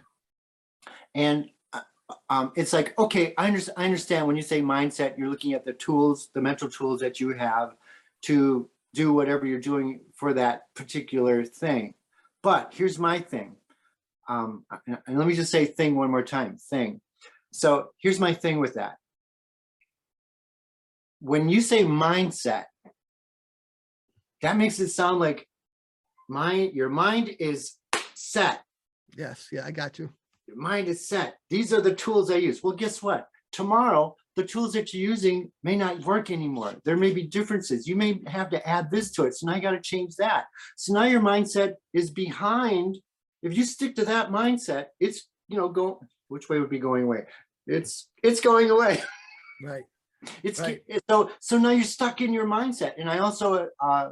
And uh, um, it's like, okay, I understand, I understand when you say mindset, you're looking at the tools, the mental tools that you have to do whatever you're doing for that particular thing. But here's my thing. Um, and and let me just say thing one more time, thing. So here's my thing with that. When you say mindset, that makes it sound like mind, your mind is set. Yes, yeah, I got you. Your mind is set. These are the tools I use. Well, guess what? Tomorrow, the tools that you're using may not work anymore. There may be differences. You may have to add this to it. So now you got to change that. So now your mindset is behind. If you stick to that mindset, it's, you know, go, which way would be going away? It's, it's going away. (laughs) Right. It's Right. so so now you're stuck in your mindset. And I also uh,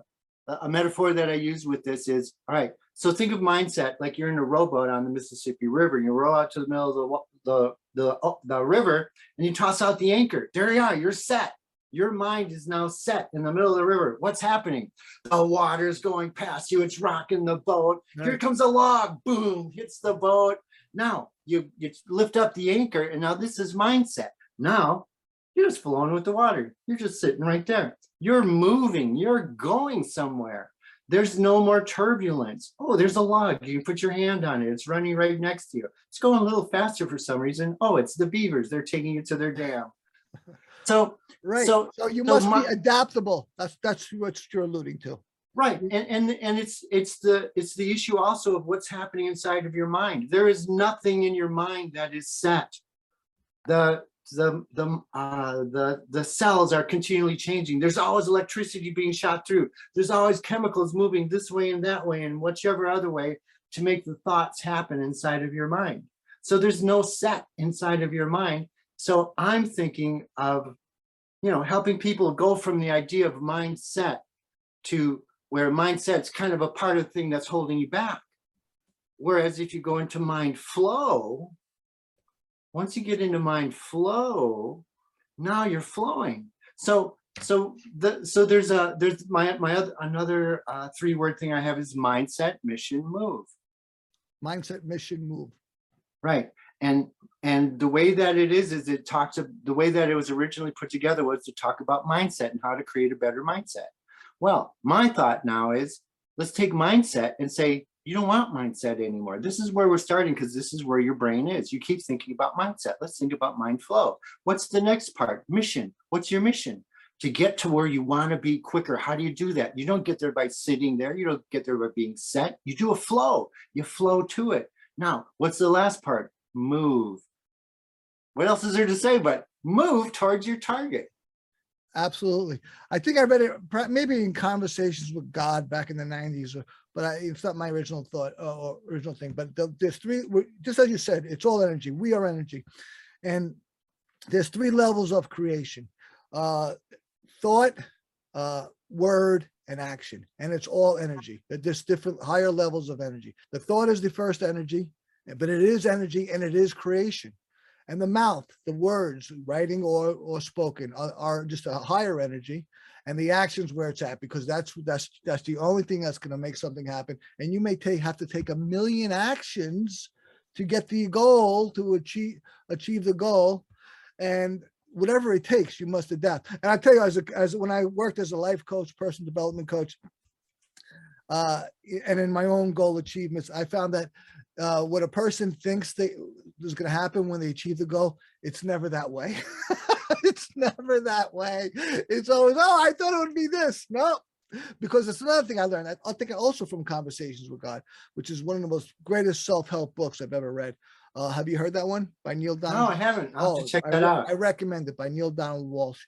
a metaphor that I use with this is all right. So think of mindset like you're in a rowboat on the Mississippi River. You row out to the middle of the the the oh, the river and you toss out the anchor. There you are. You're set. Your mind is now set in the middle of the river. What's happening? The water's going past you. It's rocking the boat. Here comes a log. Boom! Hits the boat. Now you you lift up the anchor, and now this is mindset. Now you're just flowing with the water. You're just sitting right there. You're moving. You're going somewhere. There's no more turbulence. Oh, there's a log. You can put your hand on it. It's running right next to you. It's going a little faster for some reason. Oh, it's the beavers. They're taking it to their dam. So, Right. So- So you so must my- be adaptable. That's, that's what you're alluding to. right. And, and, and it's, it's the, it's the issue also of what's happening inside of your mind. There is nothing in your mind that is set. The, the, the, uh, the, the cells are continually changing. There's always electricity being shot through. There's always chemicals moving this way and that way and whichever other way to make the thoughts happen inside of your mind. So there's no set inside of your mind. So I'm thinking of, you know, helping people go from the idea of mindset to where mindset's kind of a part of the thing that's holding you back. Whereas if you go into mind flow, once you get into mind flow, now you're flowing. So so the so there's a there's my my other another uh, three word thing I have is mindset, mission, move. Mindset, mission, move. Right. And and the way that it is is it talks of the way that it was originally put together was to talk about mindset and how to create a better mindset. Well, my thought now is let's take mindset and say you don't want mindset anymore. This is where we're starting because this is where your brain is. You keep thinking about mindset. Let's think about mind flow. What's the next part? Mission. What's your mission? To get to where you want to be quicker. How do you do that? You don't get there by sitting there. You don't get there by being set. You do a flow. You flow to it. Now, what's the last part? Move. What else is there to say but move towards your target? Absolutely. I think I read it maybe in conversations with God back in the nineties, but I, it's not my original thought uh, or original thing, but the, there's three, just as you said, it's all energy. We are energy. And there's three levels of creation uh thought uh word and action and it's all energy there's different higher levels of energy the thought is the first energy but it is energy and it is creation and the mouth the words writing or or spoken are, are just a higher energy and the actions where it's at because that's that's that's the only thing that's going to make something happen. And you may take have to take a million actions to get the goal to achieve achieve the goal and whatever it takes you must adapt. And i tell you as a, as when i worked as a life coach person development coach uh and in my own goal achievements i found that uh what a person thinks they is going to happen when they achieve the goal it's never that way (laughs) (laughs) it's never that way it's always oh i thought it would be this no because it's another thing i learned i, I think also from conversations with god which is one of the most greatest self-help books i've ever read uh have you heard that one by neil No, donald I haven't. I'll have Oh, to check I that out. I recommend it by Neale Donald Walsch.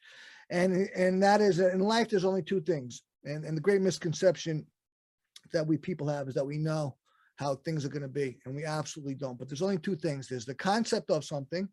And, and that is, that in life, there's only two things. And, and the great misconception that we people have is that we know how things are going to be, and we absolutely don't. But there's only two things. There's the concept of something.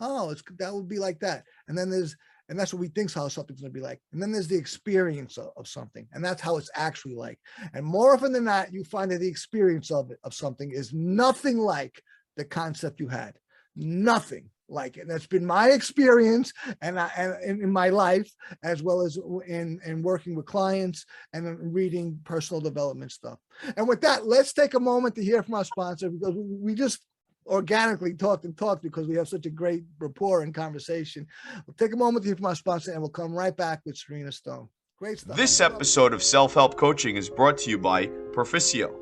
Oh, it's, that would be like that. And then there's, and that's what we think how something's going to be like. And then there's the experience of, of something, and that's how it's actually like. And more often than not, you find that the experience of of something is nothing like the concept you had nothing like it. And that's been my experience and I, and in, my life, as well as in, in working with clients and reading personal development stuff. And with that, let's take a moment to hear from our sponsor because we just organically talked and talked because we have such a great rapport and conversation. We'll take a moment hear from our sponsor and we'll come right back with Serena Stone. Great stuff. This episode of Self Help Coaching is brought to you by Proficio.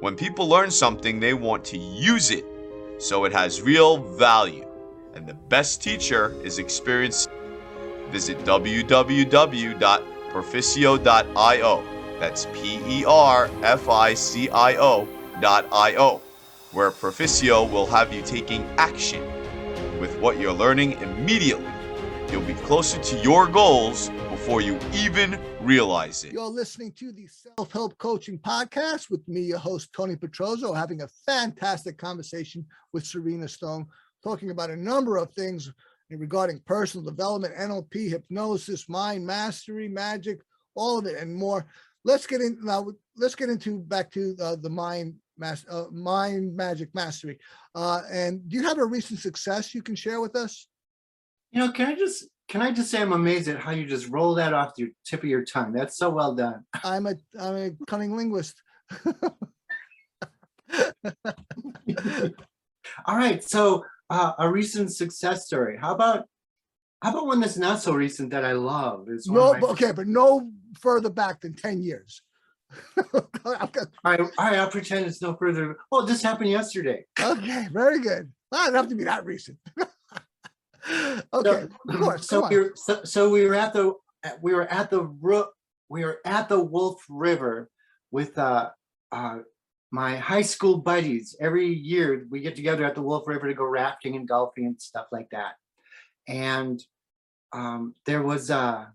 When people learn something, they want to use it so it has real value. And the best teacher is experience. Visit www.proficio.io. That's P E R F I C I O dot I O, where Proficio will have you taking action with what you're learning immediately. You'll be closer to your goals before you even realize it. You're listening to the Self Help Coaching Podcast with me, your host, Tony Petrozo, having a fantastic conversation with Serena Stone, talking about a number of things regarding personal development, NLP, hypnosis, mind mastery, magic, all of it and more. Let's get in now. Let's get into back to uh, the mind mas- uh, mind magic mastery. Uh, and do you have a recent success you can share with us? You know, can I just can I just say I'm amazed at how you just roll that off the tip of your tongue. That's so well done. (laughs) I'm a I'm a cunning linguist. (laughs) All right, so uh, a recent success story. How about how about one that's not so recent that I love? Is No, okay, but no further back than 10 years. (laughs) I've got- All right, all right, I'll pretend it's no further. Oh, this happened yesterday. Okay, very good. Well, it have to be that recent. (laughs) Okay, of course, So we were, so, so we were at the we were at the we were at the Wolf River with uh uh my high school buddies. Every year we get together at the Wolf River to go rafting and golfing and stuff like that. And um, there was uh,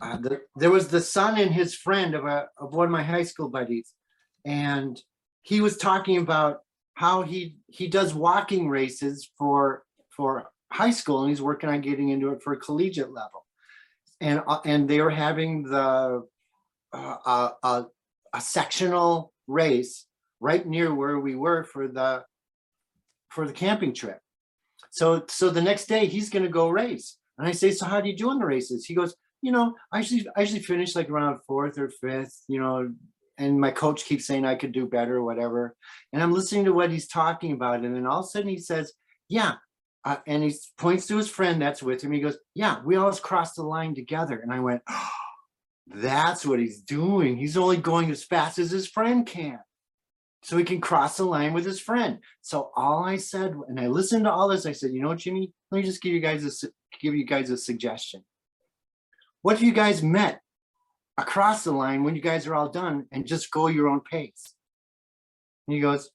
uh the, there was the son and his friend of a of one of my high school buddies, and he was talking about how he he does walking races for for high school and he's working on getting into it for a collegiate level. And uh, and they were having the uh, uh, uh, a sectional race right near where we were for the for the camping trip. So so the next day he's going to go race. And i say so how do you do in the races? He goes you know i usually i usually finish like around fourth or fifth you know and my coach keeps saying i could do better or whatever and i'm listening to what he's talking about and then all of a sudden he says yeah uh, and he points to his friend that's with him. He goes, "Yeah, we always cross the line together." And I went, oh, "That's what he's doing. He's only going as fast as his friend can, so he can cross the line with his friend." So all I said, and I listened to all this, I said, "You know, what, Jimmy, let me just give you guys a give you guys a suggestion. What if you guys met across the line when you guys are all done and just go your own pace?" And he goes,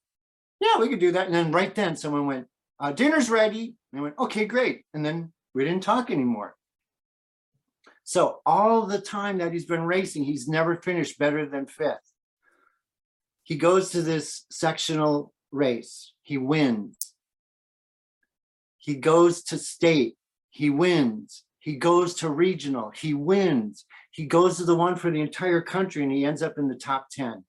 "Yeah, we could do that." And then right then, someone went uh, dinner's ready. And I went, okay, great. And then we didn't talk anymore. So all the time that he's been racing, he's never finished better than fifth. He goes to this sectional race. He wins. He goes to state, he wins. He goes to regional, he wins. He goes to the one for the entire country and he ends up in the top 10.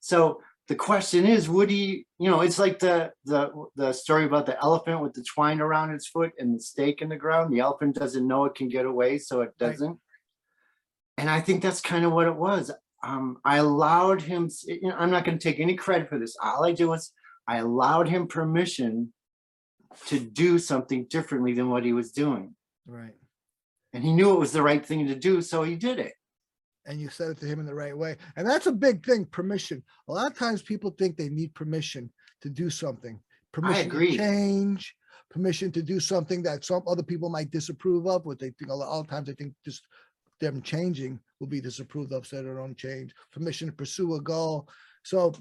So the question is, would he, you know, it's like the, the, the story about the elephant with the twine around its foot and the stake in the ground. The elephant doesn't know it can get away, so it doesn't. And I think that's kind of what it was. Um, I allowed him, you know, I'm not gonna take any credit for this. All I do was I allowed him permission to do something differently than what he was doing. Right. And he knew it was the right thing to do, so he did it. And you said it to him in the right way. And that's a big thing, permission. A lot of times people think they need permission to do something. Permission to change, permission to do something that some other people might disapprove of, what they think, a lot of times they think just them changing will be disapproved of, so they don't change, permission to pursue a goal. So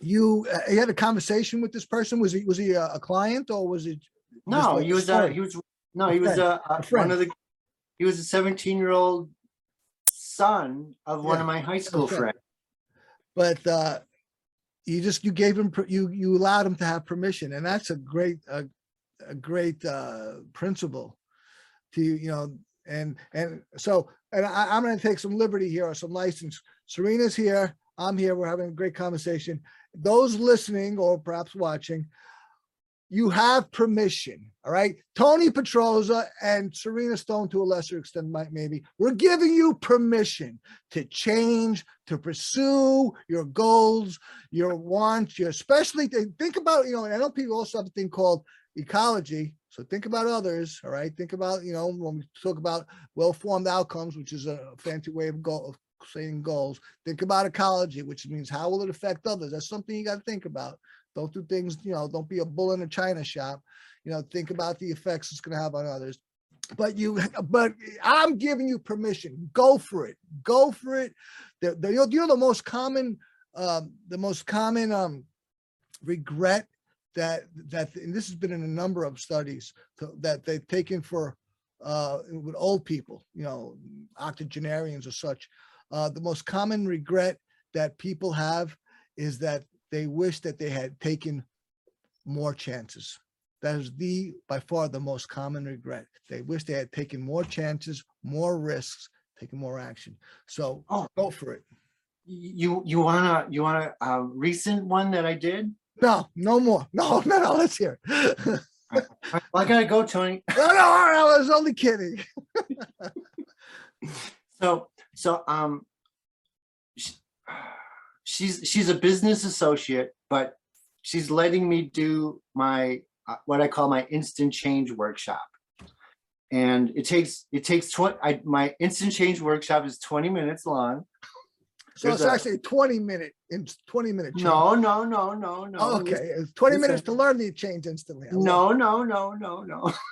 you, uh, you had a conversation with this person? Was he, was he a, a client or was it? No, he was, uh, story? he was, no, he was, uh, uh, one of the, he was a seventeen-year-old son of one of my high school okay. friends. But uh, you just, you gave him, per- you, you allowed him to have permission and that's a great, a, a great uh, principle to, you know, and, and so, and I, I'm gonna take some liberty here or some license. Serena's here, I'm here, we're having a great conversation. Those listening or perhaps watching, you have permission, all right? Tony Petroza and Serena Stone to a lesser extent, might maybe, we're giving you permission to change, to pursue your goals, your wants, your especially th- think about, you know, I know people also have a thing called ecology. So think about others, all right? Think about, you know, when we talk about well-formed outcomes, which is a fancy way of of saying goals. Think about ecology, which means how will it affect others? That's something you got to think about. Don't do things, you know, don't be a bull in a china shop. You know, think about the effects it's going to have on others. But you, but I'm giving you permission. Go for it. Go for it. The, the, you know, you know the most common, um, the most common um, regret that that and this has been in a number of studies to- that they've taken for uh, with old people, you know, octogenarians or such. Uh, the most common regret that people have is that they wish that they had taken more chances. That is the by far the most common regret. They wish they had taken more chances, more risks, taken more action. So Oh. go for it. You, you wanna, you want a, a recent one that I did? No, no more. No, (laughs) no, no. Let's hear. it. (laughs) Well, I gotta go, Tony. (laughs) no, no, I was only kidding. So, so, um, she's, she's a business associate, but she's letting me do my, uh, what I call my instant change workshop. And it takes, it takes twenty, I, my instant change workshop is twenty minutes long. So There's it's a- actually 20 minute, in 20 minute. change. No, no, no, no, no. Oh, Okay, it's 20 minutes to learn the change instantly. I love No, no, no, no, no. (laughs)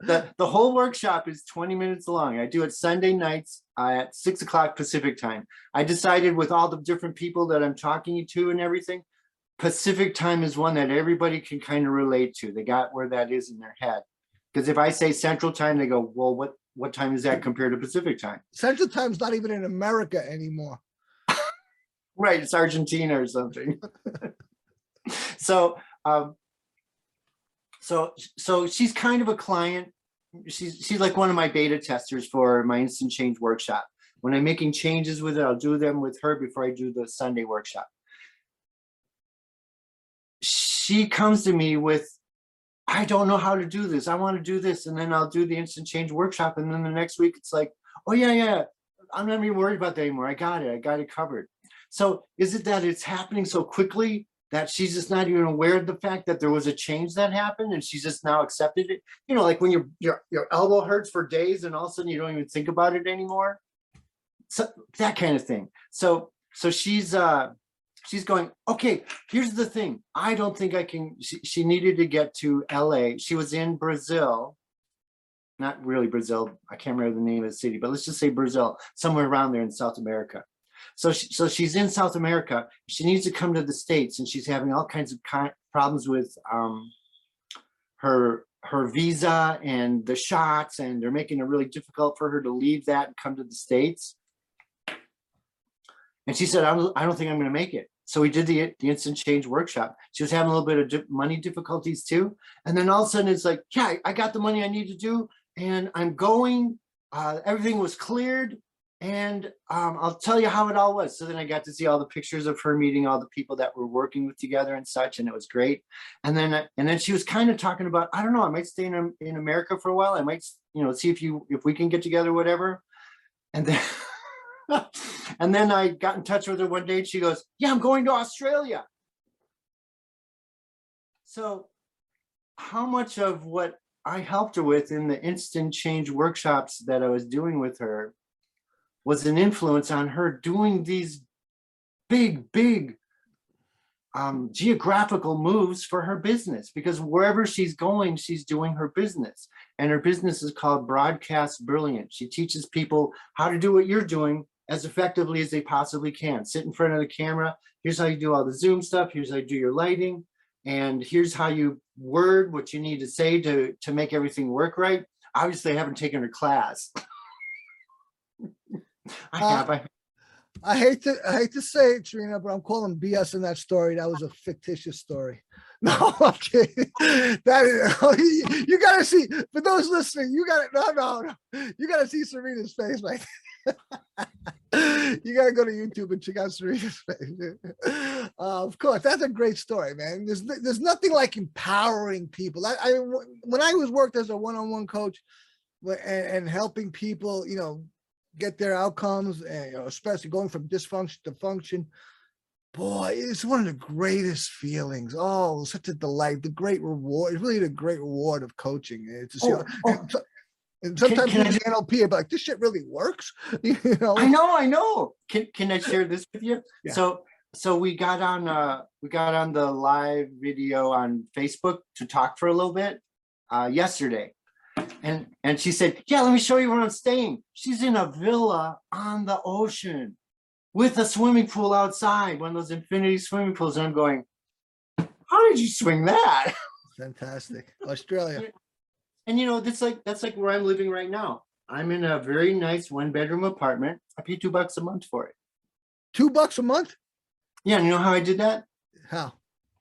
The, the whole workshop is twenty minutes long. I do it Sunday nights at six o'clock Pacific time. I decided with all the different people that I'm talking to and everything, Pacific time is one that everybody can kind of relate to. They got where that is in their head. Because if I say central time, they go, well, what, what time is that compared to Pacific time? Central Time's not even in America anymore. (laughs) Right, it's Argentina or something. (laughs) So, um, so, so she's kind of a client. She's, she's like one of my beta testers for my instant change workshop. When I'm making changes with it, I'll do them with her before I do the Sunday workshop. She comes to me with, I don't know how to do this. I want to do this. And then I'll do the instant change workshop. And then the next week it's like, oh yeah, yeah, I'm not even worried about that anymore. I got it. I got it covered. So is it that it's happening so quickly that she's just not even aware of the fact that there was a change that happened and she's just now accepted it? You know, like when your your your elbow hurts for days and all of a sudden you don't even think about it anymore. So that kind of thing. So so she's uh she's going, okay, here's the thing. I don't think I can she, she needed to get to LA. She was in Brazil. Not really Brazil. I can't remember the name of the city, but let's just say Brazil, somewhere around there in South America. So, she, so she's in South America. She needs to come to the States, and she's having all kinds of problems with um, her her visa and the shots, and they're making it really difficult for her to leave that and come to the States. And she said, "I don't, I don't think I'm going to make it." so we did the, the instant change workshop. She was having a little bit of di- money difficulties too. And then all of a sudden it's like, yeah, I- got the money I need to do and I'm going, uh, everything was cleared. And um, I'll tell you how it all was. So then I got to see all the pictures of her meeting all the people that were working with together and such, and it was great. And then and then she was kind of talking about, I don't know, I might stay in in America for a while. I might, you know, see if you if we can get together, whatever. And then (laughs) and then I got in touch with her one day and she goes, Yeah, I'm going to Australia. So how much of what I helped her with in the instant change workshops that I was doing with her was an influence on her doing these big, big um, geographical moves for her business because wherever she's going, she's doing her business. And her business is called Broadcast Brilliant. She teaches people how to do what you're doing as effectively as they possibly can. Sit in front of the camera. Here's how you do all the Zoom stuff. Here's how you do your lighting. And here's how you word what you need to say to, to make everything work right. Obviously, I haven't taken her class. (laughs) I Uh, have. I, I hate to I hate to say it, Serena, but I'm calling BS in that story. That was a fictitious story. (laughs) No, I'm kidding. That is, you, (laughs) you gotta see for those listening, you gotta no, no, no. You gotta see Serena's face, right? (laughs) you gotta go to YouTube and check out Serena's face. Uh, of course, that's a great story, man. There's there's nothing like empowering people. I, I when I was worked as a one-on-one coach and, and helping people, you know, get their outcomes and you know, especially going from dysfunction to function boy it's one of the greatest feelings oh such a delight the great reward it's really the great reward of coaching eh, to see Oh, and, so- and sometimes can I using NLP, but like this shit really works. (laughs) You know, I know, I know. Can can I share this with you? Yeah. So so we got on uh we got on the live video on Facebook to talk for a little bit uh yesterday. And and she said, Yeah, let me show you where I'm staying. She's in a villa on the ocean with a swimming pool outside, one of those infinity swimming pools. And I'm going, How did you swing that? (laughs) fantastic. Australia. And you know, that's like that's like where I'm living right now. I'm in a very nice one bedroom apartment. I pay two bucks a month for it. Two bucks a month? Yeah, and you know how I did that? How?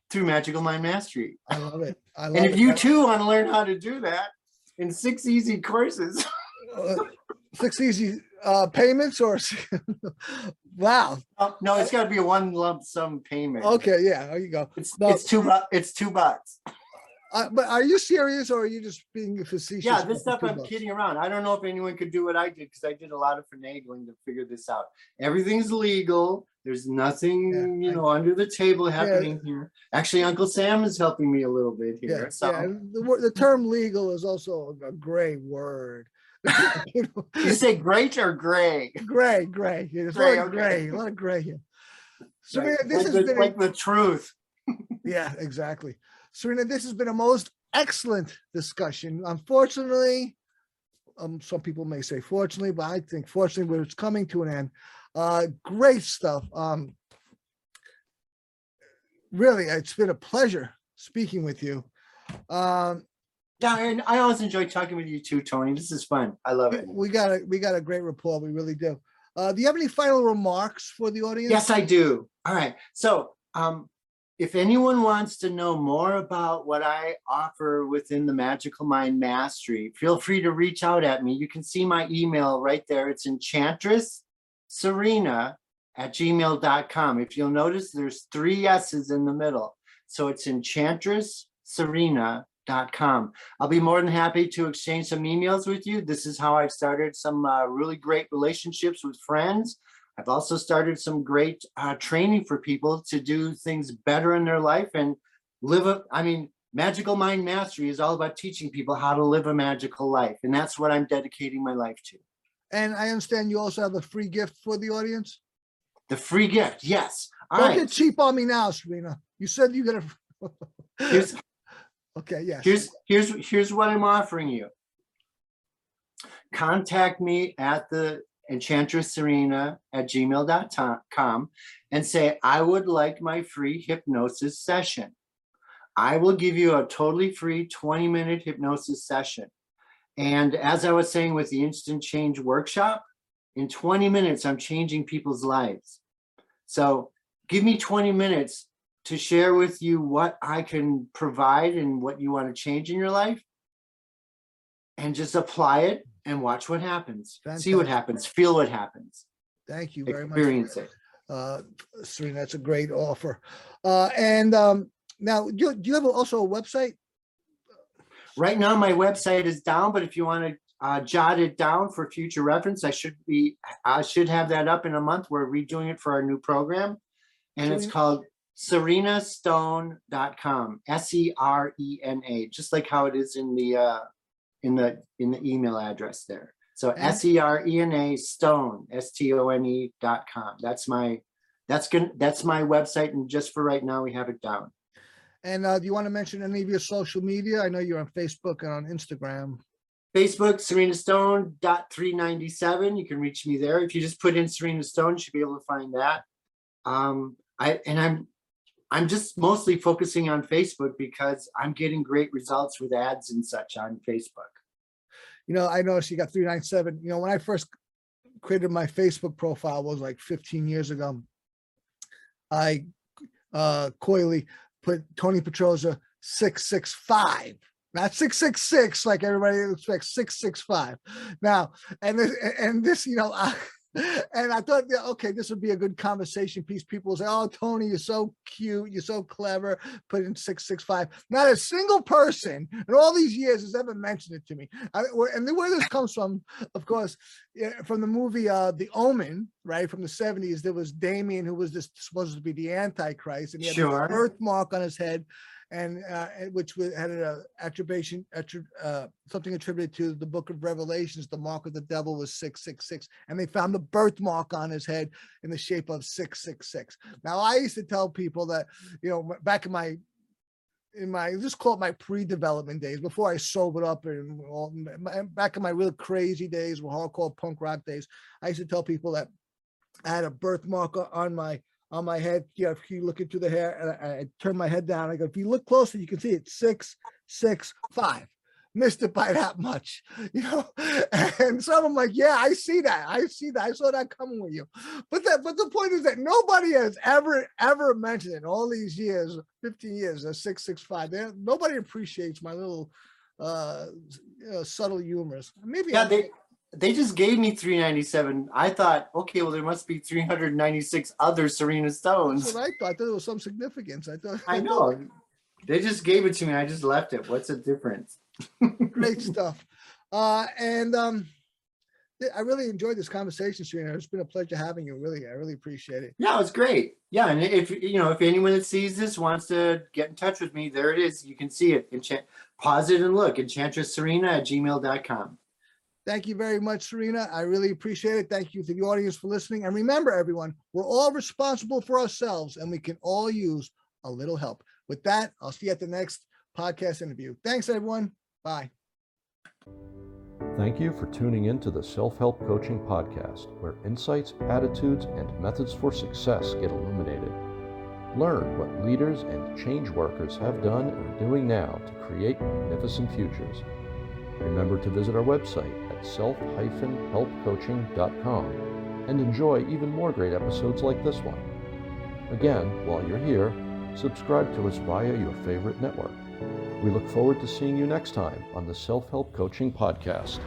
Through Magical Mind Mastery. I love it. I love And if it. you too want to learn how to do that in six easy courses, (laughs) Uh, six easy uh payments or (laughs) wow. oh, no, it's got to be a one lump sum payment. Okay, yeah, there you go. It's, No. it's two bu- it's two bucks. Uh, but are you serious or are you just being facetious? Yeah, this stuff I'm kidding around. I don't know if anyone could do what I did because I did a lot of finagling to figure this out. Everything's legal. There's nothing, Yeah, you I- know, under the table happening here. Actually, Uncle Sam is helping me a little bit Yeah, here. So yeah. The, the term legal is also a gray word. (laughs) You know, you say great or gray? Gray, gray. Yeah, There's a Gray, lot of gray, a lot of gray here. Serena, Right, this like has the- been a- like the truth. (laughs) Yeah, exactly. Serena, this has been a most excellent discussion. Unfortunately, um, some people may say fortunately, but I think fortunately, where it's coming to an end. Uh, great stuff. Um, really, it's been a pleasure speaking with you. Um, Yeah, and I always enjoy talking with you too, Tony. This is fun. I love it. we got a we got a great rapport. We really do. Uh, do you have any final remarks for the audience? Yes, I do. All right. So, um, if anyone wants to know more about what I offer within the Magical Mind Mastery, feel free to reach out at me. You can see my email right there. It's enchantress serena at gmail.com. If you'll notice, there's three S's in the middle. So it's enchantress serena.com. I'll be more than happy to exchange some emails with you. This is how I've started some uh, really great relationships with friends. I've also started some great uh, training for people to do things better in their life and live a, I mean, magical mind mastery is all about teaching people how to live a magical life. And that's what I'm dedicating my life to. And I understand you also have a free gift for the audience. The free gift. Yes. All Don't right. get cheap on me now, Serena. You said you got (laughs) to. Here's, okay, yes. here's here's here's what I'm offering you. Contact me at the enchantress serena at gmail.com and say, I would like my free hypnosis session. I will give you a totally free 20 minute hypnosis session. And as I was saying with the instant change workshop, in 20 minutes, I'm changing people's lives. So give me 20 minutes to share with you what I can provide and what you want to change in your life. And just apply it and watch what happens. See what Fantastic. happens, feel what happens, Thank you very much. experience it. Uh, Serena, that's a great offer. Uh, and, um, now, do, do you have also a website? Right now, my website is down, but if you want to uh, jot it down for future reference, I should be, I should have that up in a month. We're redoing it for our new program. And it's Serena- called serenastone.com, S E R E N A, just like how it is in the, uh, in the, in the email address there. So S E R E N A stone, S T O N E dot com. That's my, that's good. That's my website. And just for right now, we have it down. And, uh, do you want to mention any of your social media? I know you're on Facebook and on Instagram. Facebook, Serena Stone dot three ninety-seven. You can reach me there. If you just put in Serena Stone, you should be able to find that. Um, I, and I'm, I'm just mostly focusing on Facebook because I'm getting great results with ads and such on Facebook. You know, I noticed you got three nine seven. You know, when I first created my Facebook profile was like fifteen years ago. I uh coyly put Tony Petroza six six five, not six six six like everybody expects, six six five. Now, and this and this, you know, I, and I thought, yeah, okay, this would be a good conversation piece. People will say, "Oh, Tony, you're so cute, you're so clever." Put in six six five. Not a single person in all these years has ever mentioned it to me. I, and the where this comes from, of course, from the movie uh The Omen, right from the seventies. There was Damien, who was this supposed to be the Antichrist, and he had this Sure. birthmark on his head, and uh, which had an attribution, attri- uh, something attributed to the Book of Revelations. The mark of the devil was six six six, and they found the birthmark on his head in the shape of six six six. Now, I used to tell people that, you know, back in my in my just call it my pre-development days before I sobered up and all my- back in my real crazy days, hardcore punk rock days. I used to tell people that I had a birthmark on my on my head. You know, if you look into the hair, and I, I turn my head down, I go, if you look closer, you can see it's six six five. Missed it by (laughs) that much, (laughs) you know. And so I'm like, yeah, I see that. I see that. I saw that coming with you. But that, but the point is that nobody has ever, ever mentioned it in all these years, 15 years, a 665. They, nobody appreciates my little uh you know, subtle humors. Maybe Yeah, I'm- they, they just gave me three ninety-seven. I thought, okay, well, there must be three hundred ninety-six other Serena that's Stones. what I thought. There was some significance. I thought I know. They just gave it to me. I just left it. What's the difference? (laughs) great stuff. Uh and um I really enjoyed this conversation, Serena. It's been a pleasure having you. Really, I really appreciate it. Yeah, it's great. Yeah, and if you know, if anyone that sees this wants to get in touch with me, there it is. You can see it. Enchant, pause it and look. Enchantress Serena at gmail.com. Thank you very much, Serena. I really appreciate it. Thank you to the audience for listening. And remember, everyone, we're all responsible for ourselves and we can all use a little help. With that, I'll see you at the next podcast interview. Thanks, everyone. Bye. Thank you for tuning in to the Self Help Coaching Podcast, where insights, attitudes, and methods for success get illuminated. Learn what leaders and change workers have done and are doing now to create magnificent futures. Remember to visit our website at self-helpcoaching.com and enjoy even more great episodes like this one. Again, while you're here, subscribe to us via your favorite network. We look forward to seeing you next time on the Self Help Coaching Podcast.